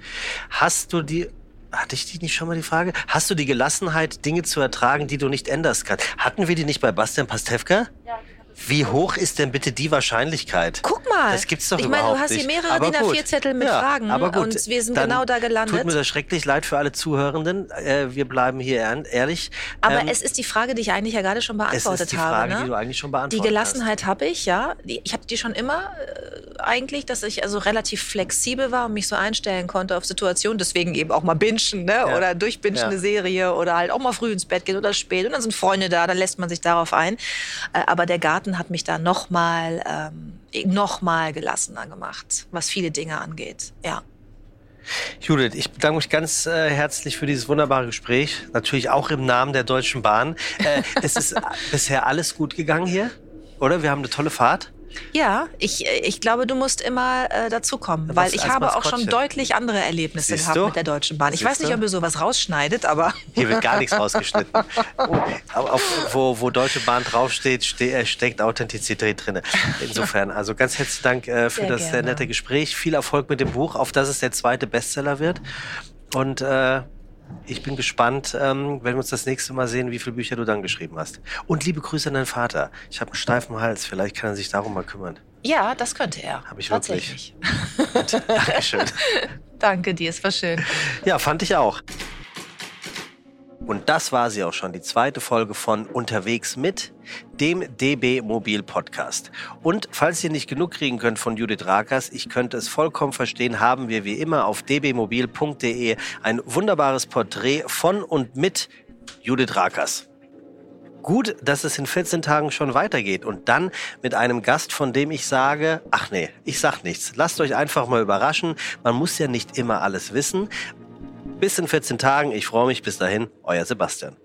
B: hast du die hatte ich die nicht schon mal die Frage? Hast du die Gelassenheit, Dinge zu ertragen, die du nicht änderst kannst? Hatten wir die nicht bei Bastian Pastewka? Ja. Wie hoch ist denn bitte die Wahrscheinlichkeit?
A: Guck mal.
B: Das gibt's doch
A: ich
B: meine,
A: du hast hier mehrere DIN A4-Zettel mit ja, Fragen aber gut, und wir sind genau da gelandet.
B: Tut mir das schrecklich leid für alle Zuhörenden. Äh, wir bleiben hier ehrlich.
A: Aber ähm, es ist die Frage, die ich eigentlich ja gerade schon beantwortet habe. Es ist die Frage, habe,
B: ne? die du eigentlich schon beantwortet
A: Die Gelassenheit habe ich, ja. Ich habe die schon immer äh, eigentlich, dass ich also relativ flexibel war und mich so einstellen konnte auf Situationen. Deswegen eben auch mal bingen, ne? Ja. Oder durchbingen ja. eine Serie oder halt auch mal früh ins Bett gehen oder spät. Und dann sind Freunde da, dann lässt man sich darauf ein. Äh, aber der Garten hat mich da noch mal, ähm, noch gelassener gemacht, was viele Dinge angeht. Ja.
B: Judith, ich bedanke mich ganz äh, herzlich für dieses wunderbare Gespräch. Natürlich auch im Namen der Deutschen Bahn. Äh, es ist bisher alles gut gegangen hier, oder? Wir haben eine tolle Fahrt.
A: Ja, ich, ich glaube, du musst immer äh, dazukommen, weil ich habe auch schon deutlich andere Erlebnisse Siehst gehabt du? mit der Deutschen Bahn. Ich Siehst weiß nicht, ob ihr sowas rausschneidet, aber...
B: Hier wird gar nichts rausgeschnitten. Auf, wo, wo Deutsche Bahn draufsteht, ste äh, steckt Authentizität drin. Insofern, also ganz herzlichen Dank äh, für sehr das gerne. sehr nette Gespräch. Viel Erfolg mit dem Buch, auf das es der zweite Bestseller wird. Und äh, ich bin gespannt, ähm, wenn wir uns das nächste Mal sehen, wie viele Bücher du dann geschrieben hast. Und liebe Grüße an deinen Vater. Ich habe einen steifen Hals. Vielleicht kann er sich darum mal kümmern.
A: Ja, das könnte er.
B: Habe ich wirklich. Dankeschön.
A: Danke dir, es war schön.
B: Ja, fand ich auch. Und das war sie auch schon, die zweite Folge von Unterwegs mit, dem DB Mobil Podcast. Und falls ihr nicht genug kriegen könnt von Judith Rakers, ich könnte es vollkommen verstehen, haben wir wie immer auf dbmobil.de ein wunderbares Porträt von und mit Judith Rakers. Gut, dass es in 14 Tagen schon weitergeht und dann mit einem Gast, von dem ich sage, ach nee, ich sag nichts. Lasst euch einfach mal überraschen. Man muss ja nicht immer alles wissen. Bis in 14 Tagen. Ich freue mich. Bis dahin, euer Sebastian.